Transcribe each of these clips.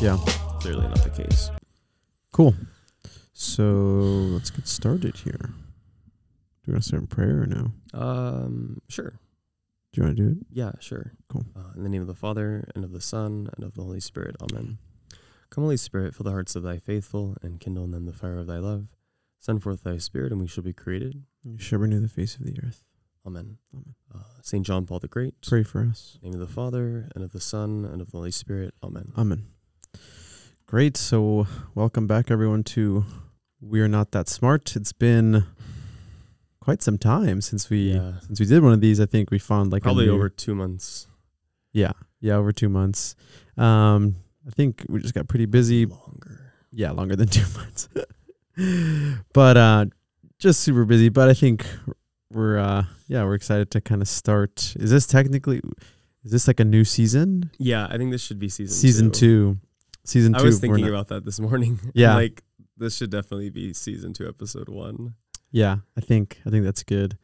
Yeah. clearly not the case. Cool. So let's get started here. Do you want to start in prayer or no? Um, sure. Do you want to do it? Yeah, sure. Cool. Uh, in the name of the Father, and of the Son, and of the Holy Spirit. Amen. Come, Holy Spirit, fill the hearts of thy faithful, and kindle in them the fire of thy love. Send forth thy Spirit, and we shall be created. You shall renew the face of the earth. Amen. Amen. Uh, Saint John Paul the Great. Pray for us. In the name of the Father, and of the Son, and of the Holy Spirit. Amen. Amen. Great. So welcome back everyone to We're Not That Smart. It's been quite some time since we Yeah. since we did one of these. I think we found like Probably new- over two months. Yeah. Yeah, over two months. Um I think we just got pretty busy. Longer. Yeah, longer than two months. but uh just super busy. But I think we're uh yeah, we're excited to kind of start. Is this technically is this like a new season? Yeah, I think this should be season Season two. Season two. I was thinking Not- about that this morning. Yeah. like this should definitely be season two, episode one. Yeah, I think I think that's good.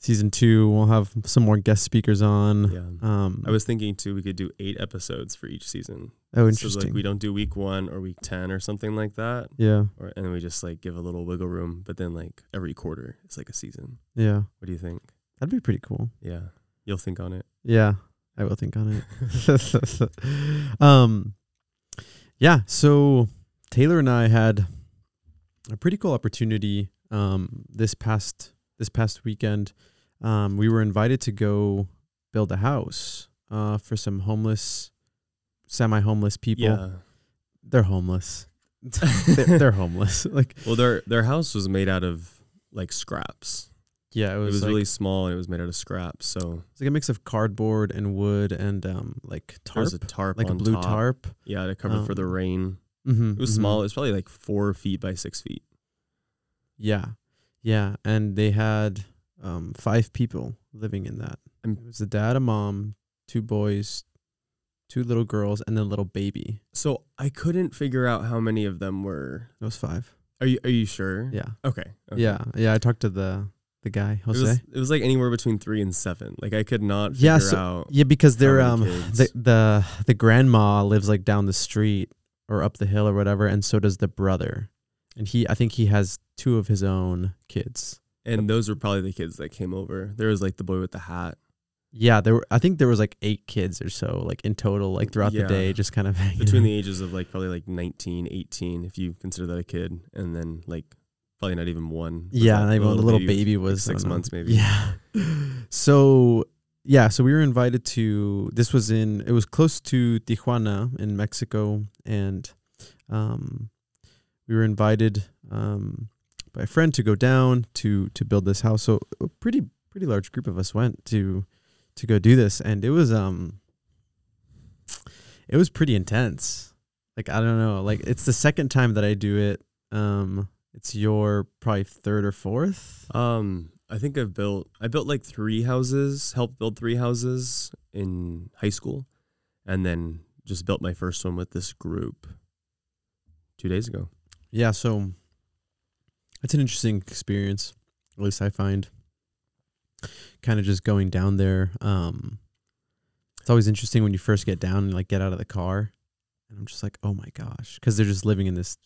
Season two, we'll have some more guest speakers on. Yeah. Um, I was thinking too, we could do eight episodes for each season. oh, So interesting. like we don't do week one or week ten or something like that, yeah, or and then we just like give a little wiggle room. But then like every quarter, it's like a season. yeah, What do you think? that'd be pretty cool. Yeah, you'll think on it. Yeah, I will think on it. um, yeah. So Taylor and I had a pretty cool opportunity. Um, this past this past weekend, um, we were invited to go build a house. Uh, for some homeless, semi-homeless people. Yeah. They're homeless. they're, they're homeless. Like Well, their their house was made out of like scraps. Yeah, it It was, was, like, really small and it was made out of scraps. So it's like a mix of cardboard and wood and um like tarp, was a tarp, like a blue top. tarp. Yeah, to cover for the Um, rain. Mm-hmm, It was small. It was probably like four feet by six feet. Yeah, yeah, and they had um five people living in that. And- it was a dad, a mom, two boys, two little girls, and then a little baby. So I couldn't figure out how many of them were. It was five. Are you Are you sure? Yeah, Okay. okay. yeah, yeah. I talked to the the guy, It Jose. was, it was like anywhere between three and seven. Like I could not figure Yeah, so- out. Yeah, because they're um the the the grandma lives like down the street or up the hill or whatever, and so does the brother. And he I think he has two of his own kids. And those were probably the kids that came over. There was like the boy with the hat. Yeah, there were I think there was like eight kids or so, like in total, like throughout the day, just kind of between out. the ages of like probably like 19, 18, if you consider that a kid, and then like probably not even one. Yeah, not even the little baby like, was I six months maybe. Yeah. So yeah, so we were invited to this was in it was close to Tijuana in Mexico and um we were invited um by a friend to go down to to build this house. So a pretty pretty large group of us went to to go do this and it was um it was pretty intense. Like I don't know, like it's the second time that I do it. Um it's your probably third or fourth. Um, I think I've built I built like three houses, helped build three houses in high school, and then just built my first one with this group two days ago. Yeah, so it's an interesting experience. At least I find kind of just going down there. Um, it's always interesting when you first get down and like get out of the car, and I'm just like, oh my gosh, because they're just living in this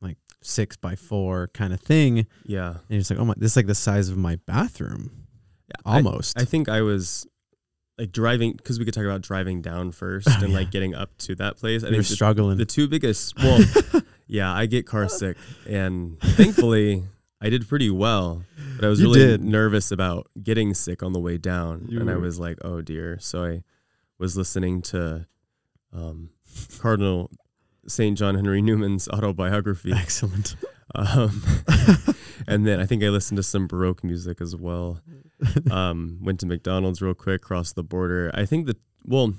like six by four kind of thing, and Yeah, you're just like, oh my, this is like the size of my bathroom, I- almost. I think I was like driving because we could talk about driving down first Oh, and yeah. like getting up to that place. I you're think the, struggling. the two biggest. Well, yeah, I get car sick, and thankfully I did pretty well. But I was You really did. nervous about getting sick on the way down, You and I was like, "Oh dear!" So I was listening to um, Cardinal Saint John Henry Newman's autobiography, Excellent. um, and then I think I listened to some Baroque music as well. Um, went to McDonald's real quick, crossed the border. I think the well,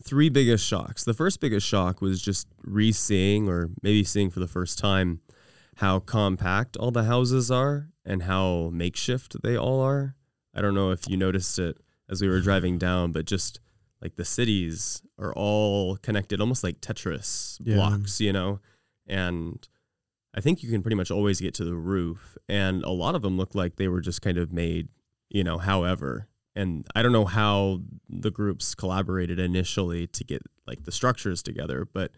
three biggest shocks. The first biggest shock was just re-seeing, or maybe seeing for the first time, how compact all the houses are and how makeshift they all are. I don't know if you noticed it as we were driving down, but just like the cities are all connected, almost like Tetris Yeah. blocks, you know, and I think you can pretty much always get to the roof, and a lot of them look like they were just kind of made, you know, however. And I don't know how the groups collaborated initially to get like the structures together, but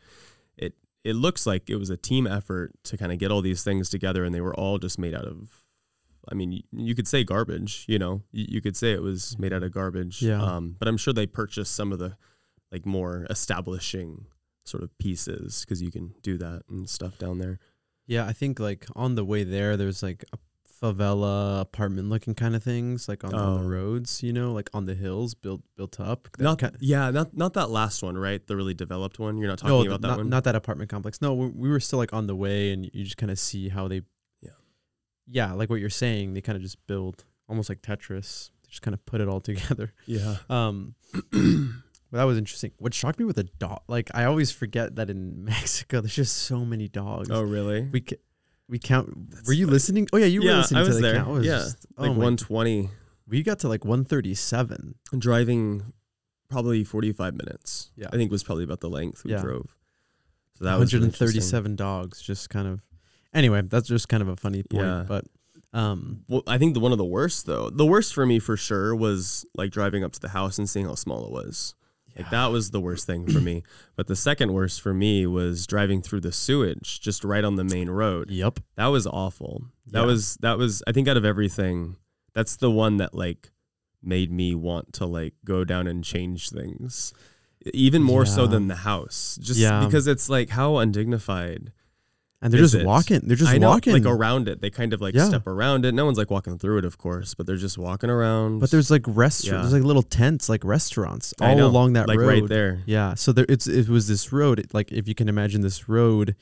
it it looks like it was a team effort to kind of get all these things together, and they were all just made out of. I mean, you, could say garbage. You know, you, you could say it was made out of garbage. Yeah. Um, but I'm sure they purchased some of the like more establishing sort of pieces because you can do that and stuff down there. Yeah, I think like on the way there, there's like a favela apartment looking kind of things, like on, on Oh. the roads, you know, like on the hills built built up. Not ki- yeah, not not that last one, right? The really developed one. You're not talking no, about that not, one. not that apartment complex. No, we, we were still like on the way, and you just kind of see how they, Yeah. yeah, like what you're saying. They kind of just build almost like Tetris. They just kind of put it all together. yeah. Um, but that was interesting. What shocked me with the dog, like I always forget that in Mexico, there's just so many dogs. oh really? We ca- we count. That's were you like- listening? Oh yeah, you were listening I was to the there. count. Was yeah, just- oh like my- 120. We got to like 137. driving probably 45 minutes. Yeah. I think was probably about the length we Yeah. drove. So that was really 137 dogs. Just kind of. Anyway, that's just kind of a funny point. Yeah. But um, Well, I think the one of the worst though. The worst for me for sure was like driving up to the house and seeing how small it was. Like that was the worst thing for me. But the second worst for me was driving through the sewage just right on the main road. yep. That was awful. That Yeah. was that was I think out of everything, that's the one that like made me want to like go down and change things. Even more so than the house. Just Yeah. because it's like how undignified. And they're just it? walking. They're just know, walking. like around it. They kind of like Yeah. step around it. No one's like walking through it, of course, but they're just walking around. but there's like restaurants. Yeah. There's like little tents, like restaurants, all along that like road. right there. Yeah. So there, it's it was this road. It, like if you can imagine this road,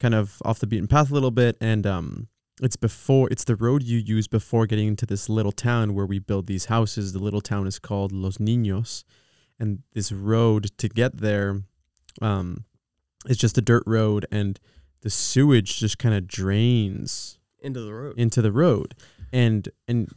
kind of off the beaten path a little bit, and um, it's before it's the road you use before getting into this little town where we build these houses. The little town is called Los Niños, and this road to get there, um, is just a dirt road, and the sewage just kind of drains Into the road. into the road and and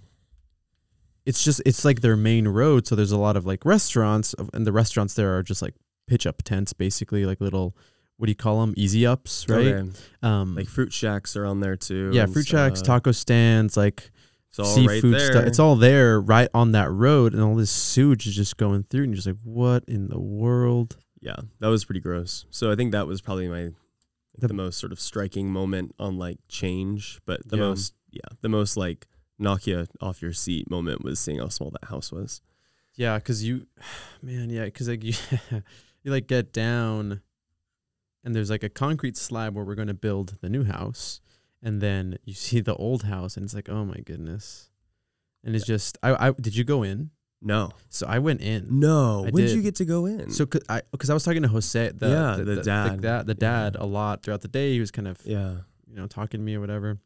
it's just it's like their main road so there's a lot of like restaurants and the restaurants there are just like pitch up tents basically like little what do you call them easy ups right Okay. um Like fruit shacks are on there too. yeah fruit shacks taco stands like It's all right seafood there. stuff it's all there right on that road and all this sewage is just going through and you're just like what in the world yeah, that was pretty gross. So I think that was probably my The- the, most sort of striking moment on like change, but the Yeah. most yeah, the most like knock you off your seat moment was seeing how small that house was. Yeah, cause you, man, yeah, cause like you, you like get down, and there's like a concrete slab where we're gonna build the new house, and then you see the old house, and it's like, oh my goodness, and it's just, I, I did you go in? No, So I went in. no. I when did you get to go in? So cause I, cause I was talking to Jose, the Yeah, the, the the dad. the, dad, the dad a lot throughout the day. He was kind of yeah, you know talking to me or whatever,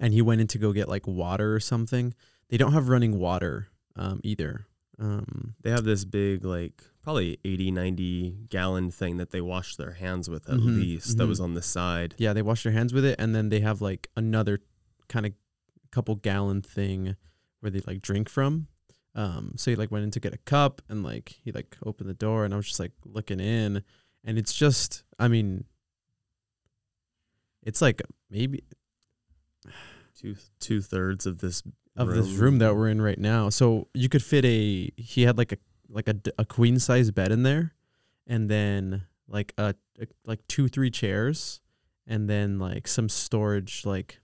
and he went in to go get like water or something. They don't have running water um, either. Um, they have this big like probably 80, 90 gallon thing that they wash their hands with at Mhm, least. That mhm. was on the side. Yeah, they wash their hands with it, and then they have like another kind of couple gallon thing where they like drink from. Um, so he like went in to get a cup, and like he like opened the door, and I was just like looking in, and it's just, I mean, it's like maybe Two two thirds of this of this room that we're in right now. So you could fit a. He had like a like a, a queen size bed in there, and then like a, a like two three chairs, and then like some storage like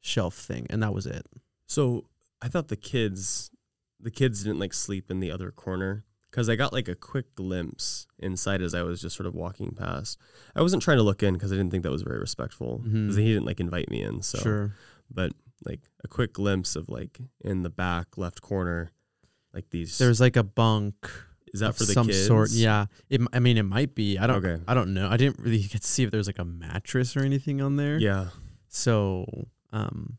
shelf thing, and that was it. So I thought the kids, the kids didn't like sleep in the other corner because I got like a quick glimpse inside as I was just sort of walking past. I wasn't trying to look in because I didn't think that was very respectful because Mhm. he didn't like invite me in. So, Sure. but like a quick glimpse of like in the back left corner, like these. There's like a bunk is that for the some kids? sort. Yeah. It, I mean, it might be. I don't. Okay. I don't know. I didn't really get to see if there's like a mattress or anything on there. Yeah. So, um,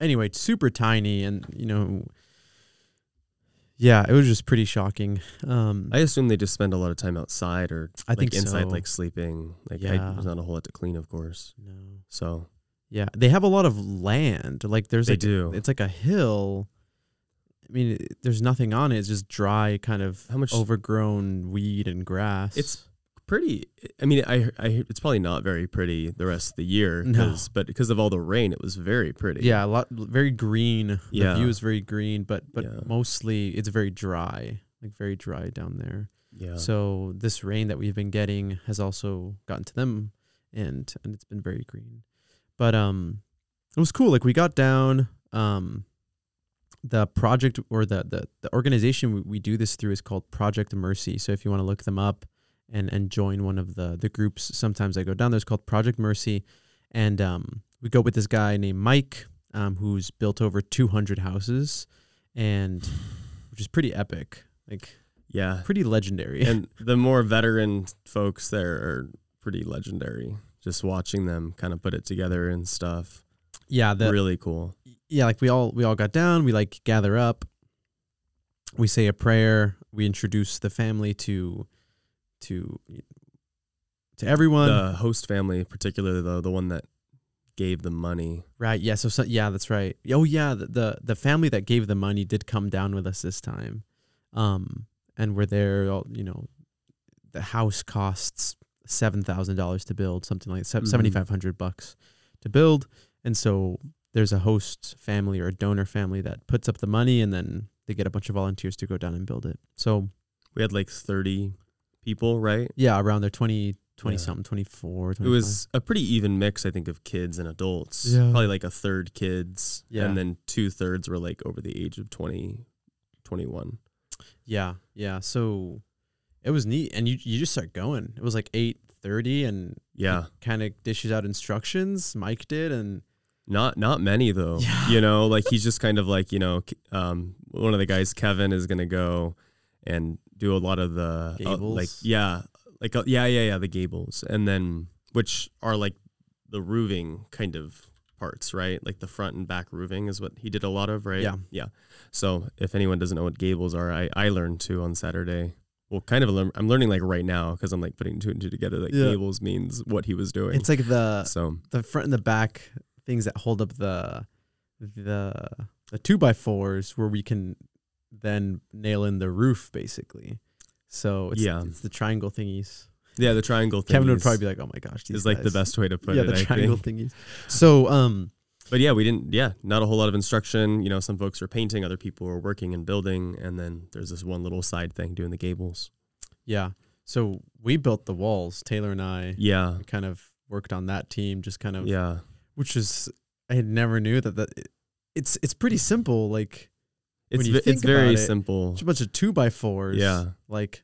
anyway, it's super tiny, and you know, yeah, it was just pretty shocking. Um, I assume they just spend a lot of time outside or I like think inside, so. like sleeping. Like I, Yeah. there's not a whole lot to clean, of course. no. So Yeah, they have a lot of land. Like there's They like do. it's like a hill. I mean, there's nothing on it. It's just dry, kind of How much- overgrown weed and grass. It's pretty. I mean, I, I it's probably not very pretty the rest of the year, No. but because of all the rain, it was very pretty. yeah, a lot very green. The Yeah. view is very green, but but Yeah. mostly it's very dry, like very dry down there. Yeah. So this rain that we've been getting has also gotten to them, and and it's been very green. But um, it was cool. Like we got down. Um, the project or the the, the organization we, we do this through is called Project Mercy. So if you want to look them up and and join one of the the groups, sometimes I go down there's called Project Mercy, and um, we go with this guy named Mike, um, who's built over 200 houses, and which is pretty epic. Like yeah. pretty legendary. and the more veteran folks there are pretty legendary. Just watching them kind of put it together and stuff. yeah, the really cool. yeah, like we all we all got down, we like gather up, we say a prayer, we introduce the family to to to everyone. the host family, particularly though, the one that gave the money. right. Yeah, so, so yeah, that's right. Oh yeah, the, the the family that gave the money did come down with us this time. Um and we're there all, you know, the house costs $7,000 to build, something like Mhm. 7500 bucks to build. And so there's a host family or a donor family that puts up the money and then they get a bunch of volunteers to go down and build it. So We had like 30 people, right? yeah, around there 20 20 Yeah. something, 24, It was a pretty even mix, I think, of kids and adults. Yeah. Probably like a third kids. Yeah. And then two thirds were like over the age of 20, 21. Yeah, yeah. So it was neat, and you you just start going. It was like eight thirty, and Yeah. kind of dishes out instructions. Mike did, and Not not many though. Yeah. You know, like he's just kind of like, you know, um, one of the guys, Kevin, is gonna go and do a lot of the uh, like yeah, like uh, yeah, yeah, yeah, the gables, and then which are like the roofing kind of parts, right? Like the front and back roofing is what he did a lot of, right? Yeah. yeah. So if anyone doesn't know what gables are, I I learned too on Saturday. Well, kind of learn, I'm learning like right now because I'm like putting two and two together. Like Yeah. gables means what he was doing. it's like the so the front and the back things that hold up the the the two by fours where we can then nail in the roof, basically. So it's, Yeah. it's the triangle thingies. yeah, the triangle thing Kevin would probably be like, "Oh my gosh, these is like the best way to put yeah, it. the I triangle think. thingies. So um, But yeah, we didn't. Yeah, not a whole lot of instruction. You know, some folks are painting, other people are working and building, and then there's this one little side thing doing the gables. yeah. So we built the walls. Taylor and I Yeah, kind of worked on that team, just kind of yeah, which is I had never knew that that it's it's pretty simple. Like it's it's very it, simple. just a bunch of two by fours. Yeah. like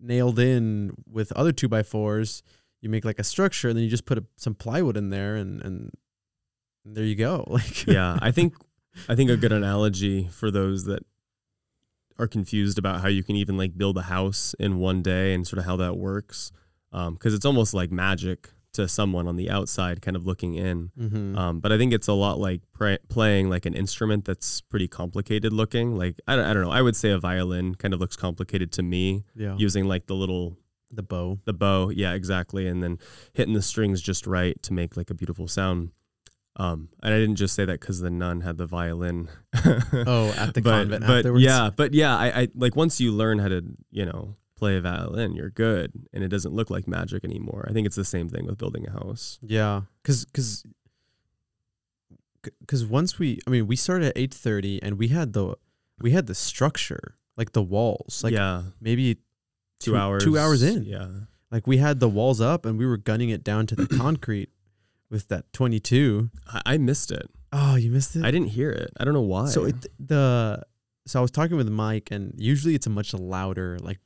nailed in with other two by fours. You make like a structure, and then you just put a, some plywood in there, and and there you go. Like yeah, I think I think a good analogy for those that are confused about how you can even like build a house in one day and sort of how that works, um, because it's almost like magic to someone on the outside, kind of looking in. Mhm. Um, but I think it's a lot like playing like an instrument that's pretty complicated looking. Like I don't, I don't know. I would say a violin kind of looks complicated to me, yeah, using like the little the bow. the bow, yeah, exactly, and then hitting the strings just right to make like a beautiful sound. Um, and I didn't just say that because the nun had the violin. Oh, at the but, convent but afterwards. yeah, but yeah, I, I like once you learn how to, you know, play a violin, you're good, and it doesn't look like magic anymore. I think it's the same thing with building a house. Yeah, cause cause because once we, I mean, we started at eight thirty, and we had the we had the structure, like the walls, like yeah, maybe two, two- hours, two hours in. Yeah, like we had the walls up, and we were gunning it down to the concrete with that twenty two. I, I missed it. Oh, you missed it. I didn't hear it. I don't know why. So it the so I was talking with Mike, and usually it's a much louder, like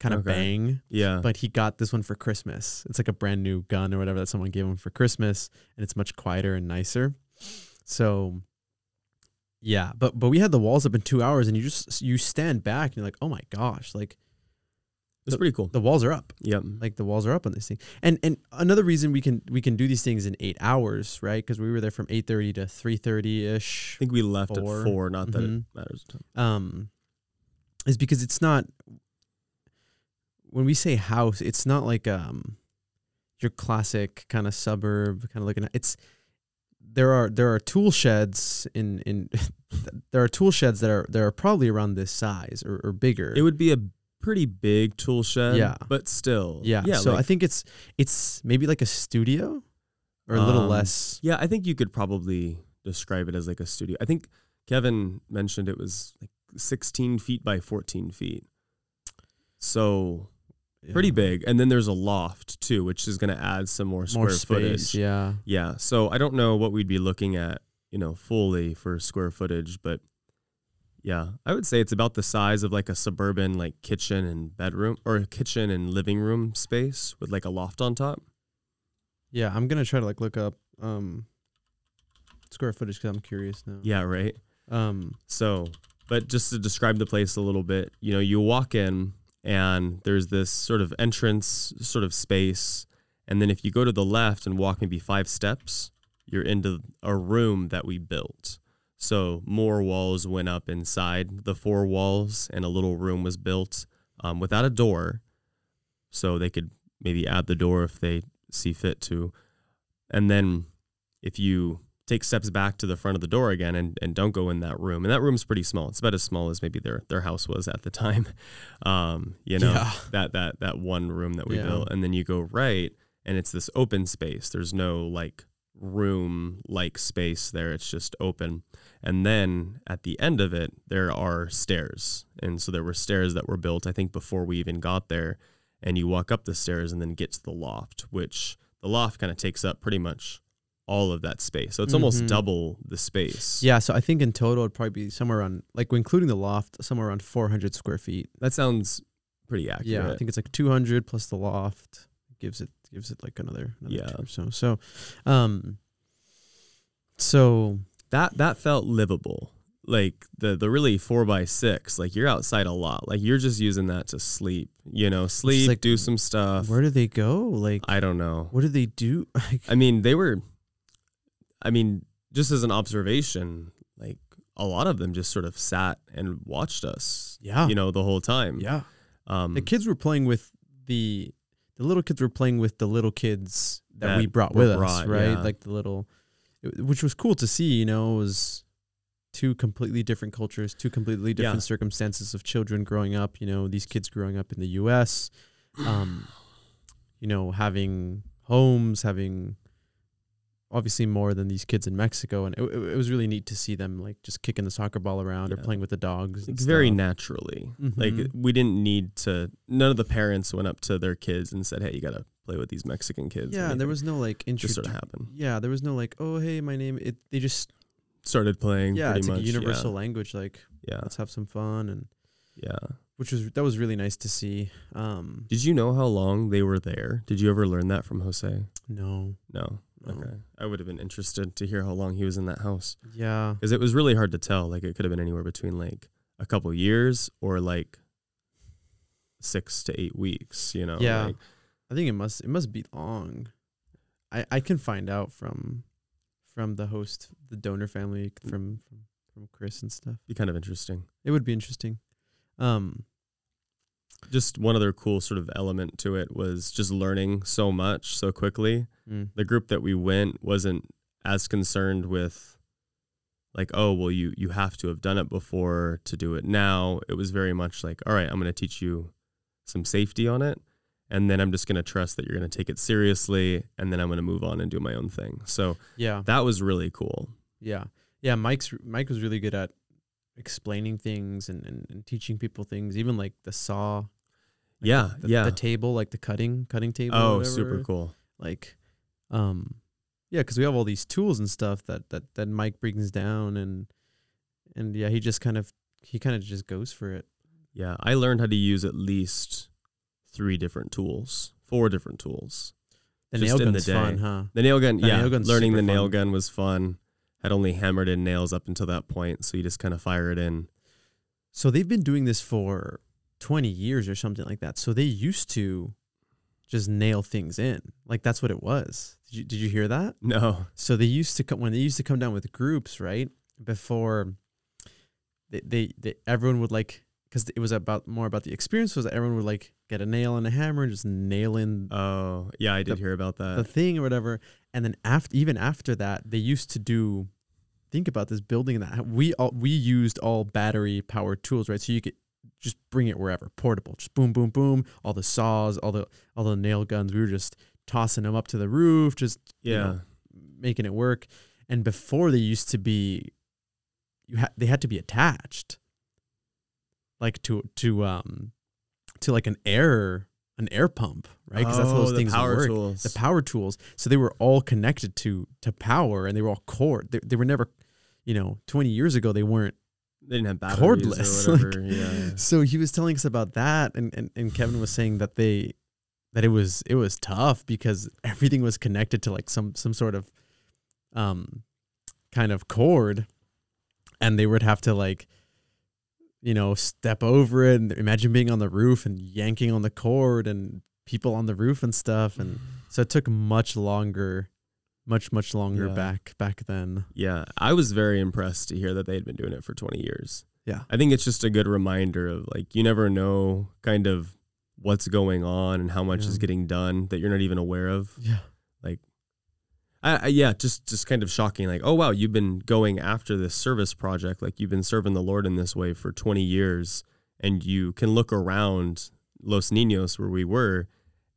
kind of Okay. bang. yeah, But he got this one for Christmas. It's like a brand new gun or whatever that someone gave him for Christmas, and it's much quieter and nicer. So, yeah, but but we had the walls up in two hours, and you just you stand back and you're like, oh my gosh, like it's pretty cool. the walls are up, Yep. like the walls are up on this thing. And and another reason we can we can do these things in eight hours, right? Because we were there from eight thirty to three thirty ish. I think we left Four. at four. Not that Mhm. it matters. um, is because it's not when we say house, it's not like um your classic kind of suburb kind of looking at it's there are there are tool sheds in in there are tool sheds that are that are probably around this size or, or bigger. It would be a pretty big tool shed. Yeah. but still. yeah. yeah. so I think it's it's maybe like a studio or a little Um, less. Yeah, I think you could probably describe it as like a studio. I think Kevin mentioned it was like 16 feet by 14 feet. So pretty big. And then there's a loft too, which is going to add some more square More space. footage. Yeah. Yeah. So I don't know what we'd be looking at, you know, fully for square footage, but yeah, I would say it's about the size of like a suburban like kitchen and bedroom or a kitchen and living room space with like a loft on top. Yeah. I'm gonna try to like look up um square footage because I'm curious now. Yeah, right. Um. So, but just to describe the place a little bit, you know, you walk in and there's this sort of entrance sort of space. And then if you go to the left and walk maybe five steps, you're into a room that we built. So more walls went up inside the four walls, and a little room was built um, without a door. So they could maybe add the door if they see fit to. And then if you take steps back to the front of the door again and, and don't go in that room, and that room's pretty small. It's about as small as maybe their their house was at the time. Um, you know, Yeah. that that that one room that we Yeah. built. And then you go right and it's this open space. There's no like room like space there. It's just open. And then at the end of it, there are stairs. And so there were stairs that were built, I think, before we even got there. And you walk up the stairs and then get to the loft, which the loft kind of takes up pretty much all of that space. So it's almost Mhm. double the space. Yeah. So I think in total it'd probably be somewhere around like including the loft, somewhere around 400 square feet. That sounds pretty accurate. Yeah. I think it's like 200 plus the loft gives it gives it like another, another Yeah. two or so. So, um. So that that felt livable. Like the the really four by six, like you're outside a lot. Like you're just using that to sleep. You know, sleep, like, do some stuff. where do they go? Like, I don't know. what do they do? I mean, they were. I mean, just as an observation, like a lot of them just sort of sat and watched us. yeah. You know, the whole time. yeah. Um, The kids were playing with the the little kids were playing with the little kids that, That we brought with us, right? yeah. Like the little, which was cool to see. You know, it was two completely different cultures, two completely different Yeah. circumstances of children growing up. You know, these kids growing up in the U.S. Um, you know, having homes, having obviously more than these kids in Mexico, and it, it, it was really neat to see them like just kicking the soccer ball around or playing with the dogs. Like, very stuff. naturally. Like Mhm. we didn't need to. None of the parents went up to their kids and said, "Hey, you gotta play with these Mexican kids." Yeah, and there was no like just intro. sort of happened. Yeah, there was no like, oh hey, my name. It they just Started playing. yeah, pretty it's like much. a universal language. Like Yeah, let's have some fun, and yeah, yeah. which was that was really nice to see. Um, Did you know how long they were there? Did you ever learn that from Jose? no, No. No. Okay. I would have been interested to hear how long he was in that house yeah, because it was really hard to tell. Like it could have been anywhere between like a couple years or like six to eight weeks. You know. Yeah. Like, I think it must it must be long. I I can find out from from the host, the donor family, from from from Chris and stuff. be kind of interesting. It would be interesting. Um, Just one other cool sort of element to it was just learning so much so quickly. mm, the group that we went wasn't as concerned with like oh well you you have to have done it before to do it now it was very much like all right i'm going to teach you some safety on it and then i'm just going to trust that you're going to take it seriously and then i'm going to move on and do my own thing so yeah, that was really cool yeah, yeah. Mike's Mike was really good at explaining things and, and, and teaching people things, even like the saw. Like Yeah, the, yeah. The table, like the cutting cutting table. oh whatever. super cool like um yeah because we have all these tools and stuff that that that mike brings down and and yeah he just kind of he kind of just goes for it yeah i learned how to use at least three different tools four different tools the Just nail in the gun's fun huh The nail gun, The yeah. nail gun's learning the nail fun. gun was fun. Had only hammered in nails up until that point, so you just kind of fire it in. so they've been doing this for 20 years or something like that. So they used to just nail things in. Like that's what it was. Did you, did you hear that? No, so they used to come when they used to come down with groups right before they they, they everyone would like because it was about more about the experience was that everyone would like get a nail and a hammer and just nail in oh yeah, I did The- hear about that. the thing or whatever. And then after even after that they used to do think about this building that we all we used all battery powered tools right? So you could just bring it wherever portable just boom boom boom all the saws all the all the nail guns we were just tossing them up to the roof just you yeah, know, making it work. And before they used to be, you had they had to be attached, like to to um to like an air an air pump, right? Because that's how Oh, those the things power work. tools. The power tools. So they were all connected to to power, and they were all cord. They, they were never, you know, twenty years ago they weren't. They didn't have batteries Cordless, or like- whatever. yeah. So he was telling us about that, and, and and Kevin was saying that they that it was it was tough because everything was connected to like some some sort of um kind of cord, and they would have to like you know step over it and imagine being on the roof and yanking on the cord and people on the roof and stuff and so it took much longer much much longer Yeah. back back then Yeah, I was very impressed to hear that they had been doing it for 20 years. Yeah. I think it's just a good reminder of like you never know kind of what's going on and how much Yeah. is getting done that you're not even aware of. yeah I, I, yeah, just just kind of shocking. Like, oh wow, you've been going after this service project, like you've been serving the Lord in this way for 20 years, and you can look around Los Niños where we were,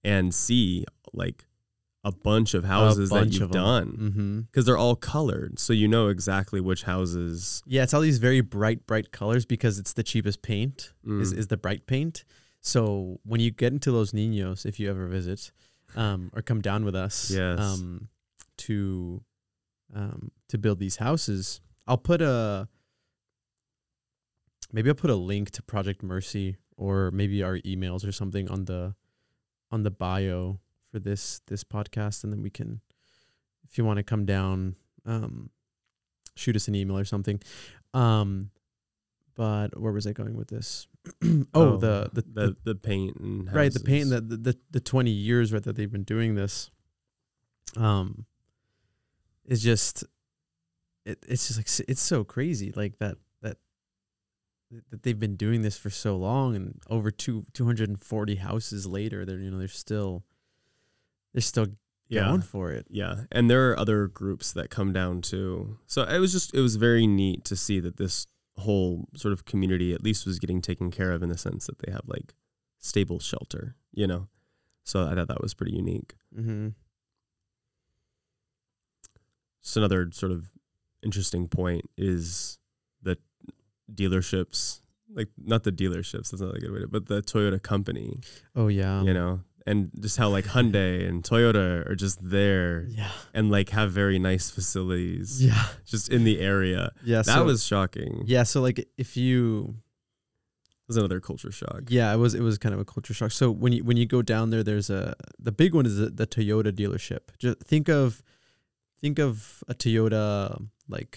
and see like a bunch of houses that you've done mm-hmm because they're all colored, so you know exactly which houses. Yeah, it's all these very bright, bright colors because it's the cheapest paint is, Mm. is the bright paint. So when you get into Los Niños, if you ever visit, um, or come down with us, Yes. um, to, um, to build these houses, I'll put a, maybe I'll put a link to Project Mercy or maybe our emails or something on the, on the bio for this this podcast, and then we can, if you want to come down, um, shoot us an email or something. Um, but where was I going with this? oh, the the, the the paint and right the paint the, the the 20 years right that they've been doing this um is just it, it's just like it's so crazy like that that that they've been doing this for so long and over two 240 houses later they're you know they're still they're still yeah. going for it Yeah, and there are other groups that come down too. So it was just it was very neat to see that this whole sort of community at least was getting taken care of in the sense that they have like stable shelter, you know. So I thought that was pretty unique. mm-hmm. Just another sort of interesting point is that dealerships, like not the dealerships, that's not a good way to, but the Toyota company, oh yeah you know, and just how like Hyundai and Toyota are just there yeah and like have very nice facilities yeah just in the area. yeah That so, was shocking. yeah so like if you It was another culture shock. Yeah, it was it was kind of a culture shock. So when you when you go down there, there's a the big one is the, the Toyota dealership. Just think of think of a Toyota like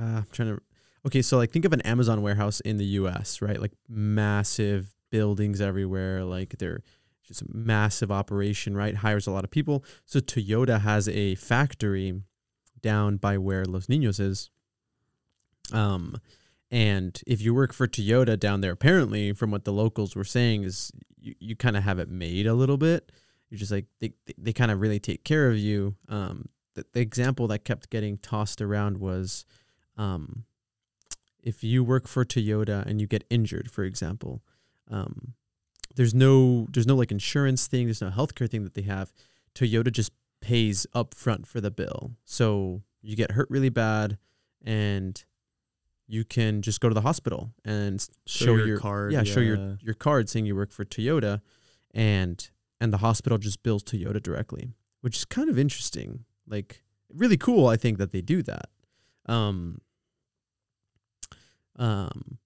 uh, I'm trying to okay, so like think of an Amazon warehouse in the U.S. right, like massive buildings everywhere, like they're just a massive operation, right? Hires a lot of people. So Toyota has a factory down by where Los Niños is. Um, and if you work for Toyota down there, apparently, from what the locals were saying, is you, you kind of have it made a little bit. You're just like they they, kind of really take care of you. Um, the, the example that kept getting tossed around was, um, if you work for Toyota and you get injured, for example, um, there's no there's no like insurance thing, there's no healthcare thing that they have. Toyota just pays up front for the bill. So you get hurt really bad and you can just go to the hospital and Show show, your your card, Yeah, show your your card saying you work for Toyota, and and the hospital just bills Toyota directly, which is kind of interesting. Like really cool, I think that they do that. Um, um,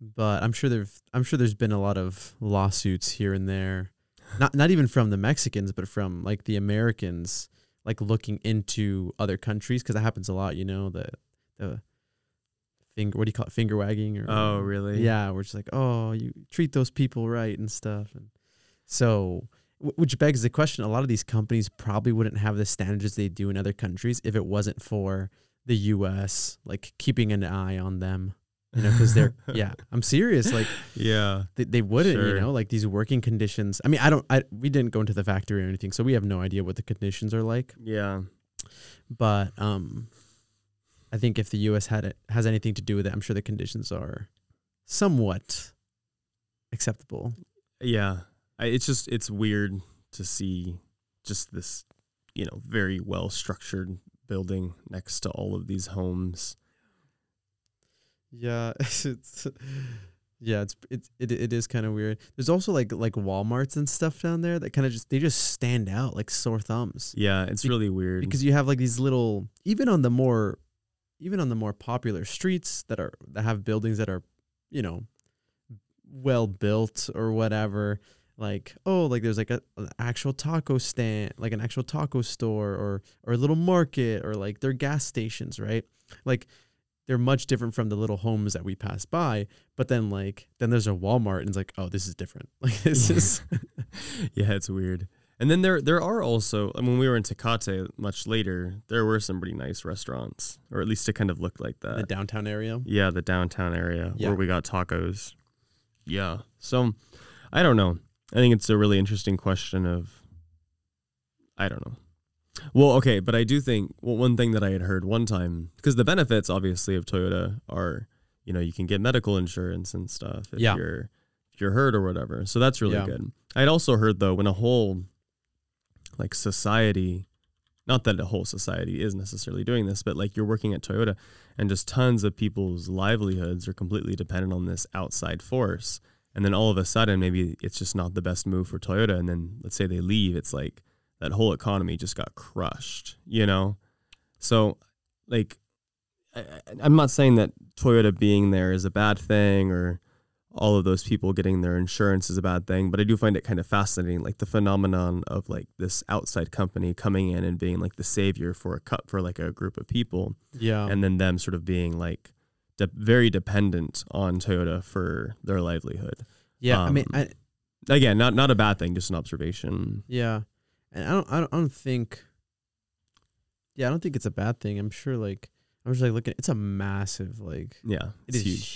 but I'm sure there've I'm sure there's been a lot of lawsuits here and there, not not even from the Mexicans, but from like the Americans, like looking into other countries because that happens a lot. You know the the finger what do you call it finger wagging or Oh, really? yeah we're just like oh you treat those people right and stuff and so which begs the question a lot of these companies probably wouldn't have the standards they do in other countries if it wasn't for the US like keeping an eye on them you know because they're yeah I'm serious like Yeah. they, they wouldn't Sure. you know like these working conditions I mean I don't I we didn't go into the factory or anything so we have no idea what the conditions are like Yeah. but um I think if the US had it has anything to do with it I'm sure the conditions are somewhat acceptable Yeah. I, it's just it's weird to see just this, you know, very well structured building next to all of these homes. Yeah, it's Yeah, it's it's it, it is kind of weird. There's also like like WalMarts and stuff down there that kind of just they just stand out like sore thumbs Yeah, it's Be- really weird. because you have like these little even on the more even on the more popular streets that are that have buildings that are you know well built or whatever like oh like there's like a, an actual taco stand like an actual taco store or or a little market or like their gas stations right like they're much different from the little homes that we pass by but then like then there's a walmart and it's like oh this is different like this is yeah, it's weird. And then there there are also I mean, when we were in Tecate much later, there were some pretty nice restaurants, or at least it kind of looked like that. the downtown area Yeah, the downtown area Yeah. where we got tacos. Yeah. So I don't know. I think it's a really interesting question of I don't know. Well, okay, but I do think well one thing that I had heard one time because the benefits obviously of Toyota are, you know, you can get medical insurance and stuff if Yeah. you're if you're hurt or whatever. So that's really Yeah. good. I'd also heard though when a whole like society not that a whole society is necessarily doing this, but like you're working at Toyota and just tons of people's livelihoods are completely dependent on this outside force. And then all of a sudden, maybe it's just not the best move for Toyota. And then let's say they leave, it's like that whole economy just got crushed, you know? So, like, I, I'm not saying that Toyota being there is a bad thing or all of those people getting their insurance is a bad thing, but I do find it kind of fascinating, like the phenomenon of like this outside company coming in and being like the savior for a cut for like a group of people, yeah and then them sort of being like de- very dependent on Toyota for their livelihood. yeah i mean um, I, Again, not not a bad thing, just an observation. Yeah, and I don't, I don't, I don't think. Yeah, I don't think it's a bad thing. I'm sure, like, I'm just like looking. It's a massive, like, Yeah, it it's huge.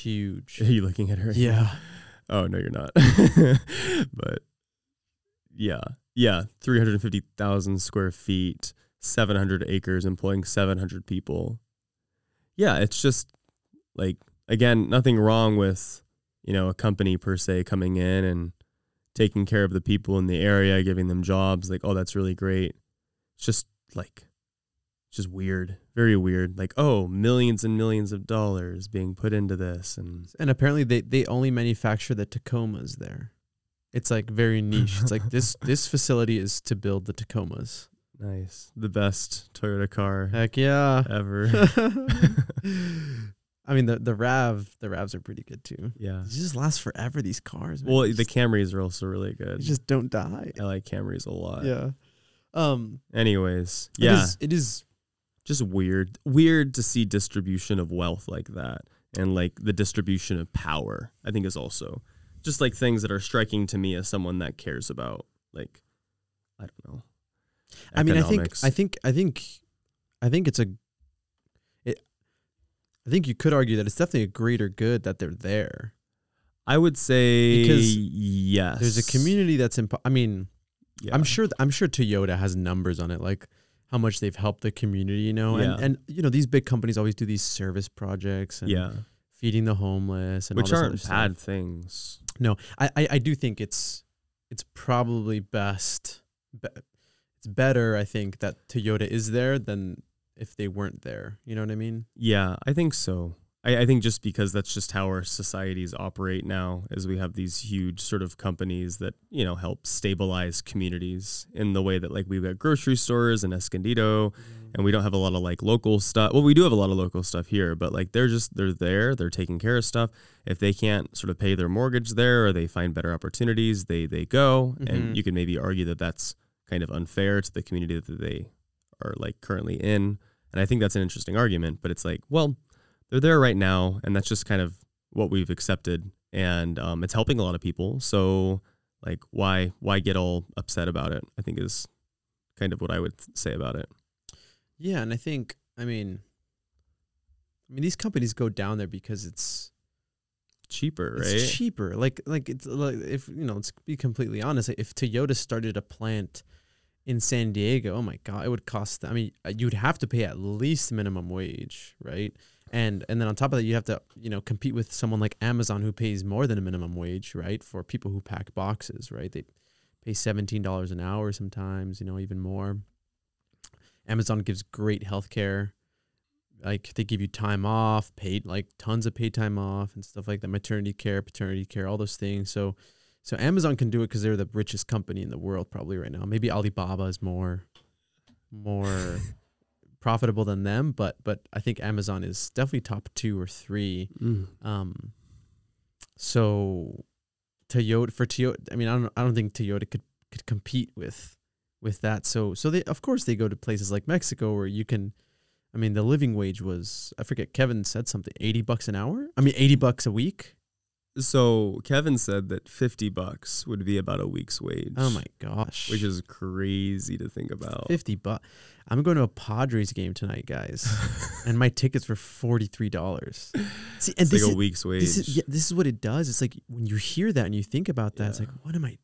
huge. Are you looking at her? Yeah, Oh no, you're not. but yeah, yeah, three hundred fifty thousand square feet, seven hundred acres, employing seven hundred people. Yeah, it's just like again, nothing wrong with you know a company per se coming in and taking care of the people in the area, giving them jobs. Like, oh, that's really great. It's just like, it's just weird, very weird. Like, oh, millions and millions of dollars being put into this, and and apparently they they only manufacture the Tacomas there. It's like very niche. It's like this this facility is to build the Tacomas. Nice. The best Toyota car Heck yeah. ever. I mean the the Rav the Ravs are pretty good too. yeah. These just last forever. These cars. Man. Well, They the Camrys are also really they good. just don't die. I like Camrys a lot. Yeah. Um. Anyways, it yeah, is- it is just weird. Weird to see distribution of wealth like that and like the distribution of power. I think is also just like things that are striking to me as someone that cares about like I don't know. I mean, I think. I think, I think, I think it's a. I think you could argue that it's definitely a greater good that they're there. I would say Because yes. There's a community that's imp- I mean, Yeah. I'm sure. I'm sure Toyota has numbers on it, like how much they've helped the community. You know, Yeah. and and you know these big companies always do these service projects and Yeah. feeding the homeless and all Which aren't stuff. bad things. No, I, I I do think it's it's probably best. Be, it's better, I think, that Toyota is there than if they weren't there. You know what I mean? Yeah, I think so. I, I think just because that's just how our societies operate now, as we have these huge sort of companies that you know help stabilize communities in the way that like we've got grocery stores and Escondido, and we don't have a lot of like local stuff. Well, we do have a lot of local stuff here, but like they're just they're there, they're taking care of stuff. If they can't sort of pay their mortgage there, or they find better opportunities, they they go, Mhm. and you can maybe argue that that's kind of unfair to the community that they are like currently in. And I think that's an interesting argument, but it's like, well, they're there right now, and that's just kind of what we've accepted, and um, it's helping a lot of people. So, like, why why get all upset about it? I think is kind of what I would say about it. Yeah, and I think I mean, I mean these companies go down there because it's Cheaper, right? it's cheaper. Like like it's like if you know, let's be completely honest. If Toyota started a plant in San Diego, oh my god, it would cost. I mean, uh, you'd have to pay at least minimum wage, right? And and then on top of that, you have to you know compete with someone like Amazon who pays more than a minimum wage, right? For people who pack boxes, right? They pay seventeen dollars an hour sometimes, you know, even more. Amazon gives great health care. like they give you time off, paid like tons of paid time off and stuff like that, maternity care, paternity care, all those things. So so Amazon can do it because they're the richest company in the world probably right now. Maybe Alibaba is more more profitable than them, but but I think Amazon is definitely top two or three. Mm. Um, so Toyota for Toyota, I mean, I don't I don't think Toyota could could compete with with that. So so they of course they go to places like Mexico where you can. I mean, the living wage was I forget. Kevin said something eighty bucks an hour. I mean, eighty bucks a week. So Kevin said that fifty bucks would be about a week's wage. Oh my gosh, Which is crazy to think about. fifty bucks. I'm going to a Padres game tonight, guys, and my tickets were three dollars. See, and It's this like is, a week's wage. this is yeah, this is what it does. It's like when you hear that and you think about that, it's like, what am I?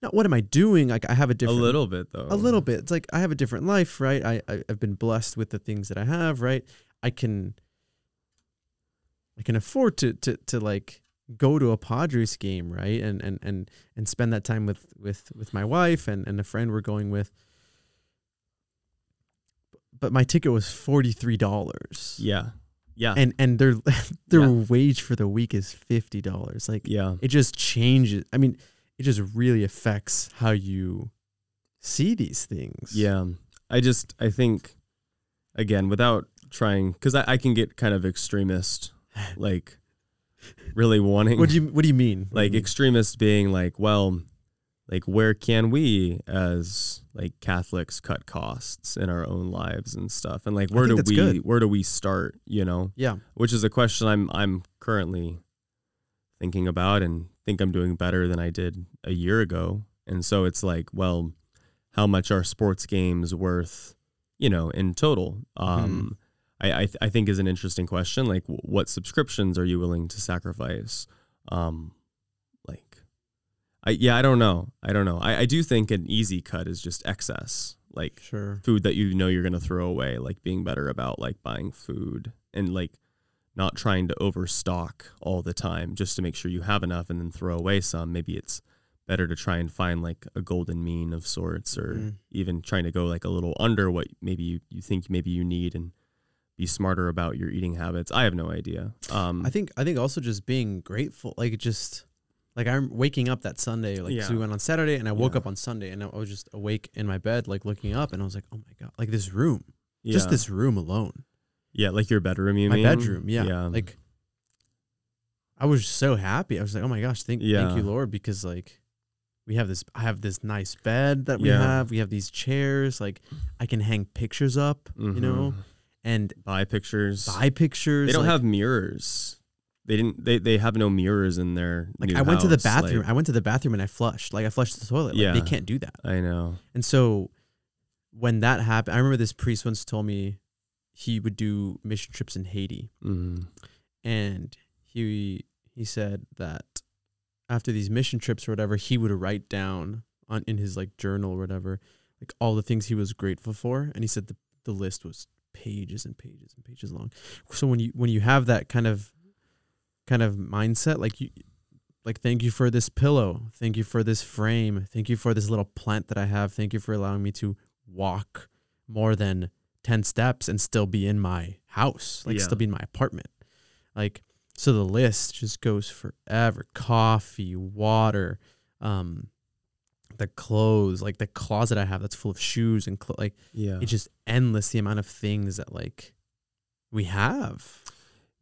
Not what am I doing? Like I have a different a little bit though. a little bit. It's like I have a different life, right? I, I I've been blessed with the things that I have, right? I can I can afford to to to like go to a Padres game, right? And and and and spend that time with with with my wife and and a friend we're going with. But my ticket was forty three dollars. Yeah. Yeah. And and their their Yeah. wage for the week is fifty dollars. Like yeah. it just changes. I mean, it just really affects how you see these things. Yeah. I just I think again without trying because I, I can get kind of extremist like really wanting What do you What do you mean? What do you like mean? extremist being like well like where can we as like catholics cut costs in our own lives and stuff and like where do we good. where do we start you know yeah, which is a question i'm i'm currently thinking about and think i'm doing better than i did a year ago and so it's like well how much are sports games worth you know in total um I, I, th- I think is an interesting question like w- what subscriptions are you willing to sacrifice um like i yeah i don't know i don't know i, I do think an easy cut is just excess like sure. food that you know you're going to throw away like being better about like buying food and like not trying to overstock all the time just to make sure you have enough and then throw away some maybe it's better to try and find like a golden mean of sorts or Mhm. even trying to go like a little under what maybe you, you think maybe you need and be smarter about your eating habits i have no idea um I think I think also just being grateful, like just like I'm waking up that Sunday, like 'cause we went on Saturday, and I woke Yeah. up on Sunday, and I was just awake in my bed, like looking up, and I was like, oh my god, like this room, yeah. just this room alone, yeah like your bedroom you my mean bedroom, yeah, yeah like. I was so happy. I was like, "Oh my gosh, thank, thank you, Lord," because like, we have this. I have this nice bed that we Yeah. have. We have these chairs. Like, I can hang pictures up, you know, Mhm. And buy pictures buy pictures. They don't like- have mirrors. They didn't. They, they have no mirrors in their. Like I went to the bathroom. like- I went to the bathroom and I flushed. Like I flushed the toilet. Like, Yeah. they can't do that. I know. And so when that happened, I remember this priest once told me he would do mission trips in Haiti, Mm. and he he said that after these mission trips or whatever, he would write down on in his like journal or whatever, like all the things he was grateful for, and he said the the list was pages and pages and pages long. So when you when you have that kind of kind of mindset, like you like thank you for this pillow, thank you for this frame, thank you for this little plant that I have, thank you for allowing me to walk more than 10 steps and still be in my house, like Yeah. still be in my apartment. Like so the list just goes forever. Coffee, water, um the clothes, like the closet I have that's full of shoes and clo- like Yeah. it's just endless the amount of things that like we have.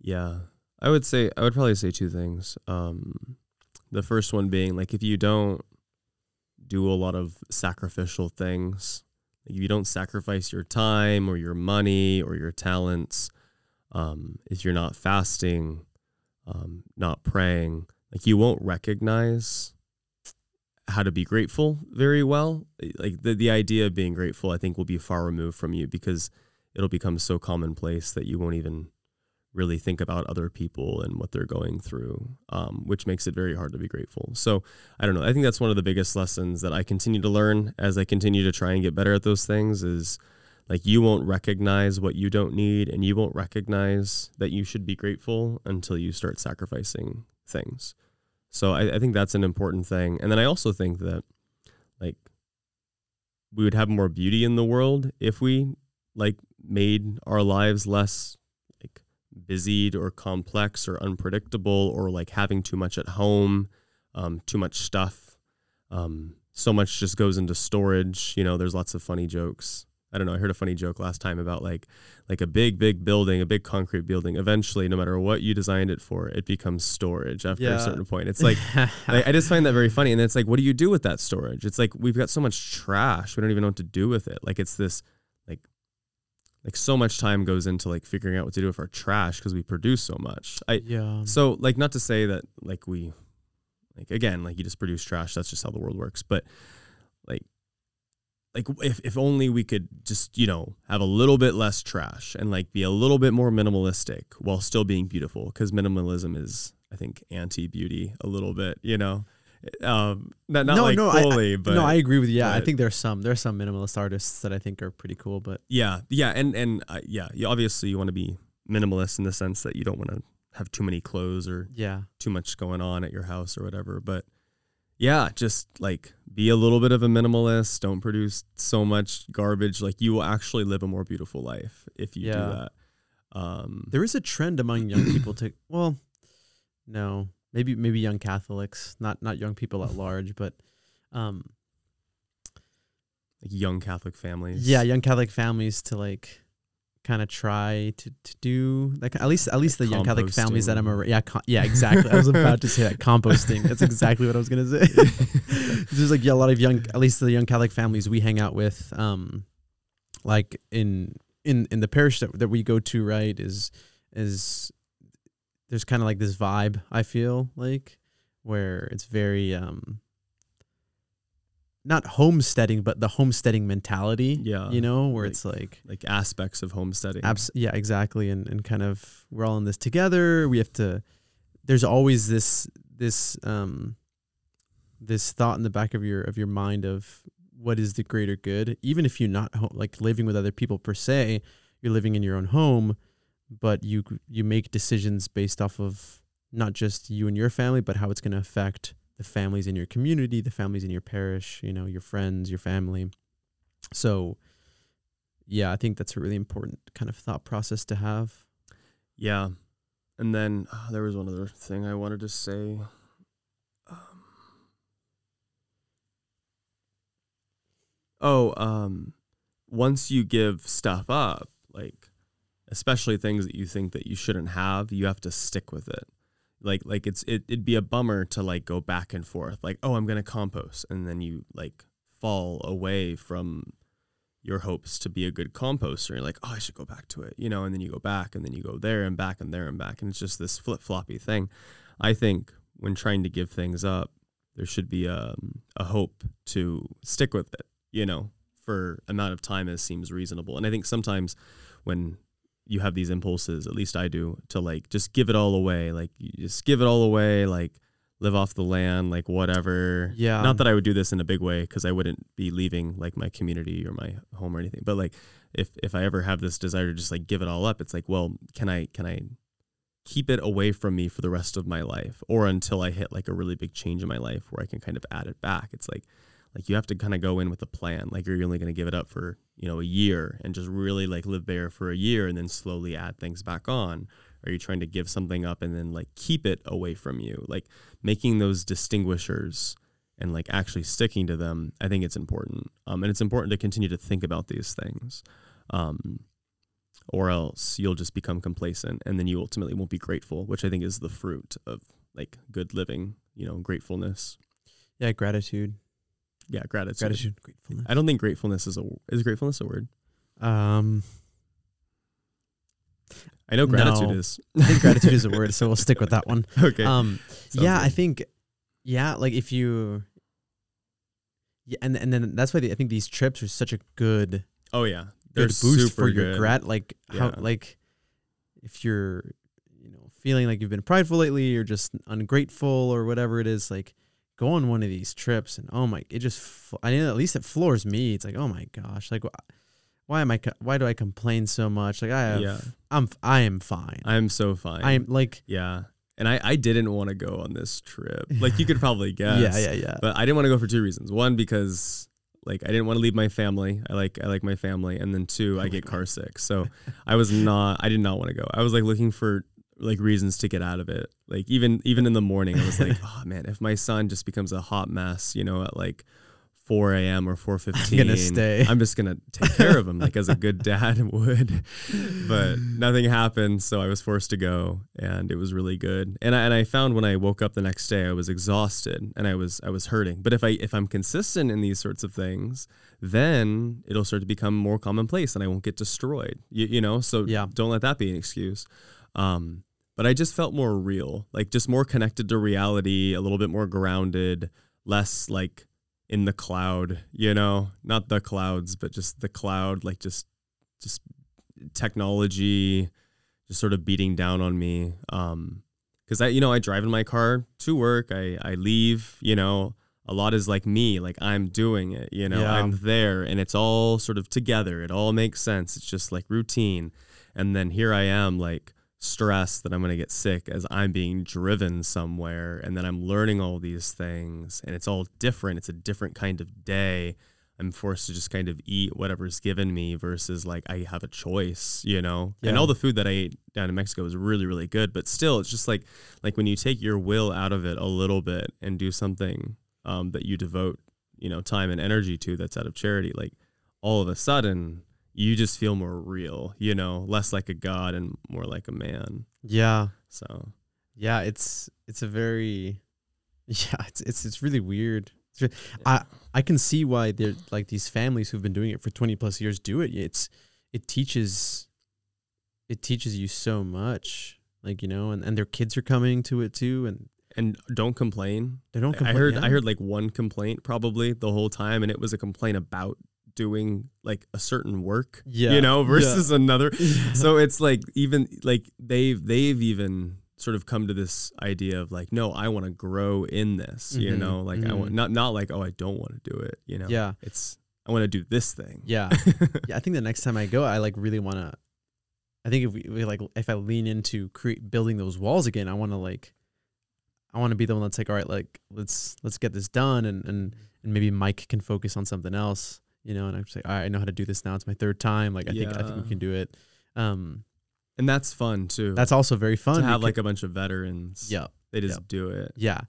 Yeah. I would say I would probably say two things. Um, the first one being like if you don't do a lot of sacrificial things, if you don't sacrifice your time or your money or your talents, um, if you're not fasting, um, not praying, like you won't recognize how to be grateful very well. Like the the idea of being grateful, I think, will be far removed from you because it'll become so commonplace that you won't even really think about other people and what they're going through, um, which makes it very hard to be grateful. So I don't know. I think that's one of the biggest lessons that I continue to learn as I continue to try and get better at those things is like you won't recognize what you don't need and you won't recognize that you should be grateful until you start sacrificing things. So I, I think that's an important thing. And then I also think that like we would have more beauty in the world if we like made our lives less like busied or complex or unpredictable or like having too much at home, um, too much stuff. Um, so much just goes into storage. You know, there's lots of funny jokes. I don't know. I heard a funny joke last time about like like a big big building, a big concrete building. Eventually, no matter what you designed it for, it becomes storage after Yeah. a certain point. It's like I, I just find that very funny. And it's like, what do you do with that storage? It's like we've got so much trash, we don't even know what to do with it. Like it's this like like so much time goes into like figuring out what to do with our trash because we produce so much. I yeah. so like not to say that like we like again like you just produce trash. That's just how the world works. But like if if only we could just you know have a little bit less trash and like be a little bit more minimalistic while still being beautiful because minimalism is I think anti beauty a little bit. You know. Um, not not No, like no, I- I- fully, but no, I agree with you. Yeah, I think there's some there's some minimalist artists that I think are pretty cool, but Yeah, yeah, and and uh, yeah, you, obviously you want to be minimalist in the sense that you don't want to have too many clothes or yeah, too much going on at your house or whatever. But yeah, just like be a little bit of a minimalist. Don't produce so much garbage. Like you will actually live a more beautiful life if you do that. Um, there is a trend among young people to well, no, maybe maybe young Catholics, not not young people at large, but um, like young Catholic families. yeah, young Catholic families to like kind of try to, to do like at least at least the young Catholic families that I'm around. Yeah, com- yeah, exactly. I was about to say that composting. That's exactly what I was gonna say. There's like yeah, a lot of young, at least the young Catholic families we hang out with, um, like in in in the parish that that we go to, right? Is is there's kind of like this vibe I feel like where it's very um not homesteading, but the homesteading mentality. Yeah, you know, where like- it's like like aspects of homesteading. Abs- yeah, exactly. And and kind of we're all in this together. We have to. There's always this this um this thought in the back of your of your mind of what is the greater good, even if you're not like living with other people per se. You're living in your own home, but you you make decisions based off of not just you and your family, but how it's going to affect the families in your community, the families in your parish, you know, your friends, your family. So, yeah, I think that's a really important kind of thought process to have. Yeah. And then uh, there was one other thing I wanted to say. Um, oh, um, once you give stuff up, like especially things that you think that you shouldn't have, you have to stick with it. Like like it's it, it'd be a bummer to like go back and forth. Like, oh, I'm gonna compost, and then you like fall away from your hopes to be a good composter. You're like, oh, I should go back to it, you know, and then you go back and then you go there and back and there and back. And it's just this flip floppy thing. I think when trying to give things up, there should be a, a hope to stick with it, you know, for amount of time as seems reasonable. And I think sometimes when you have these impulses, at least I do, to like just give it all away, like you just give it all away, like live off the land, like whatever. Yeah. Not that I would do this in a big way because I wouldn't be leaving like my community or my home or anything. But like if if I ever have this desire to just like give it all up, it's like, well, can I can I keep it away from me for the rest of my life or until I hit like a really big change in my life where I can kind of add it back. It's like like you have to kind of go in with a plan. Like you're only going to give it up for, you know, a year and just really like live bare for a year and then slowly add things back on. Are you trying to give something up and then like keep it away from you? Like making those distinguishers and like actually sticking to them, I think it's important. Um, and it's important to continue to think about these things. Um, or else you'll just become complacent and then you ultimately won't be grateful, which I think is the fruit of like good living, you know, gratefulness. Yeah, gratitude. Yeah, gratitude. Gratitude, gratefulness. I don't think gratefulness is a is gratefulness a word. Um, I know gratitude No. is. I think gratitude is a word, so we'll stick with that one. okay. Um, Sounds yeah, I think, yeah, like if you, yeah, and and then that's why the, I think these trips are such a good oh yeah, they're good boost for your good. grat. Like how like if you're, you know, feeling like you've been prideful lately or just ungrateful or whatever it is, like go on one of these trips and oh my, it just, I mean at least it floors me. It's like oh my gosh, like wh- why am I why do I complain so much? Like I have, Yeah. I'm I am fine. I'm so fine. I am like yeah, and I I didn't want to go on this trip. Like you could probably guess. yeah yeah yeah But I didn't want to go for two reasons. One because like I didn't want to leave my family. I like I like my family, and then two, I get car sick. So I was not. I did not want to go. I was like looking for like reasons to get out of it. Like even even in the morning, I was like, oh man, if my son just becomes a hot mess, you know, at like 4 a.m. or 4:15. I'm gonna stay. I'm just gonna take care of him like as a good dad would. But nothing happened, so I was forced to go, and it was really good. And I and I found when I woke up the next day, I was exhausted and I was I was hurting. But if I if I'm consistent in these sorts of things, then it'll start to become more commonplace, and I won't get destroyed. You, you know, so Yeah. don't let that be an excuse. Um, but I just felt more real, like just more connected to reality, a little bit more grounded, less like in the cloud, you know, not the clouds, but just the cloud, like just just technology just sort of beating down on me. Um, because I, you know, I drive in my car to work. I I leave. You know, a lot is like me. Like I'm doing it. You know, Yeah. I'm there, and it's all sort of together. It all makes sense. It's just like routine. And then here I am, like stressed that I'm going to get sick as I'm being driven somewhere. And then I'm learning all these things, and it's all different. It's a different kind of day. I'm forced to just kind of eat whatever's given me versus like I have a choice, you know. And all the food that I ate down in Mexico was really, really good. But still, it's just like like when you take your will out of it a little bit and do something um, that you devote, you know, time and energy to that's out of charity, like all of a sudden you just feel more real, you know, less like a god and more like a man. Yeah. So Yeah, it's it's a very yeah, it's it's it's really weird. It's re- I I can see why they're like these families who've been doing it for 20 plus years do it. It's it teaches it teaches you so much. Like, you know, and, and their kids are coming to it too and and don't complain. they don't I complain. heard yeah. I heard like one complaint probably the whole time, and it was a complaint about doing like a certain work. Yeah. You know, Yeah. versus another. So it's like even like they've they've even sort of come to this idea of like, no, I want to grow in this. You Mhm, know, like I want mhm. not not like oh I don't want to do it. You know. Yeah. It's I want to do this thing. Yeah. yeah, I think the next time I go, I like really want to I think if we, we like if I lean into create building those walls again, I want to like I want to be the one that's like, all right, like let's let's get this done, and and and maybe Mike can focus on something else, you know. And I'm just like, all right, I know how to do this now. It's my third time. Like I think I think we can do it. Um, And that's fun too. that's also very fun to have like a bunch of veterans. yeah They just yeah. do it. yeah.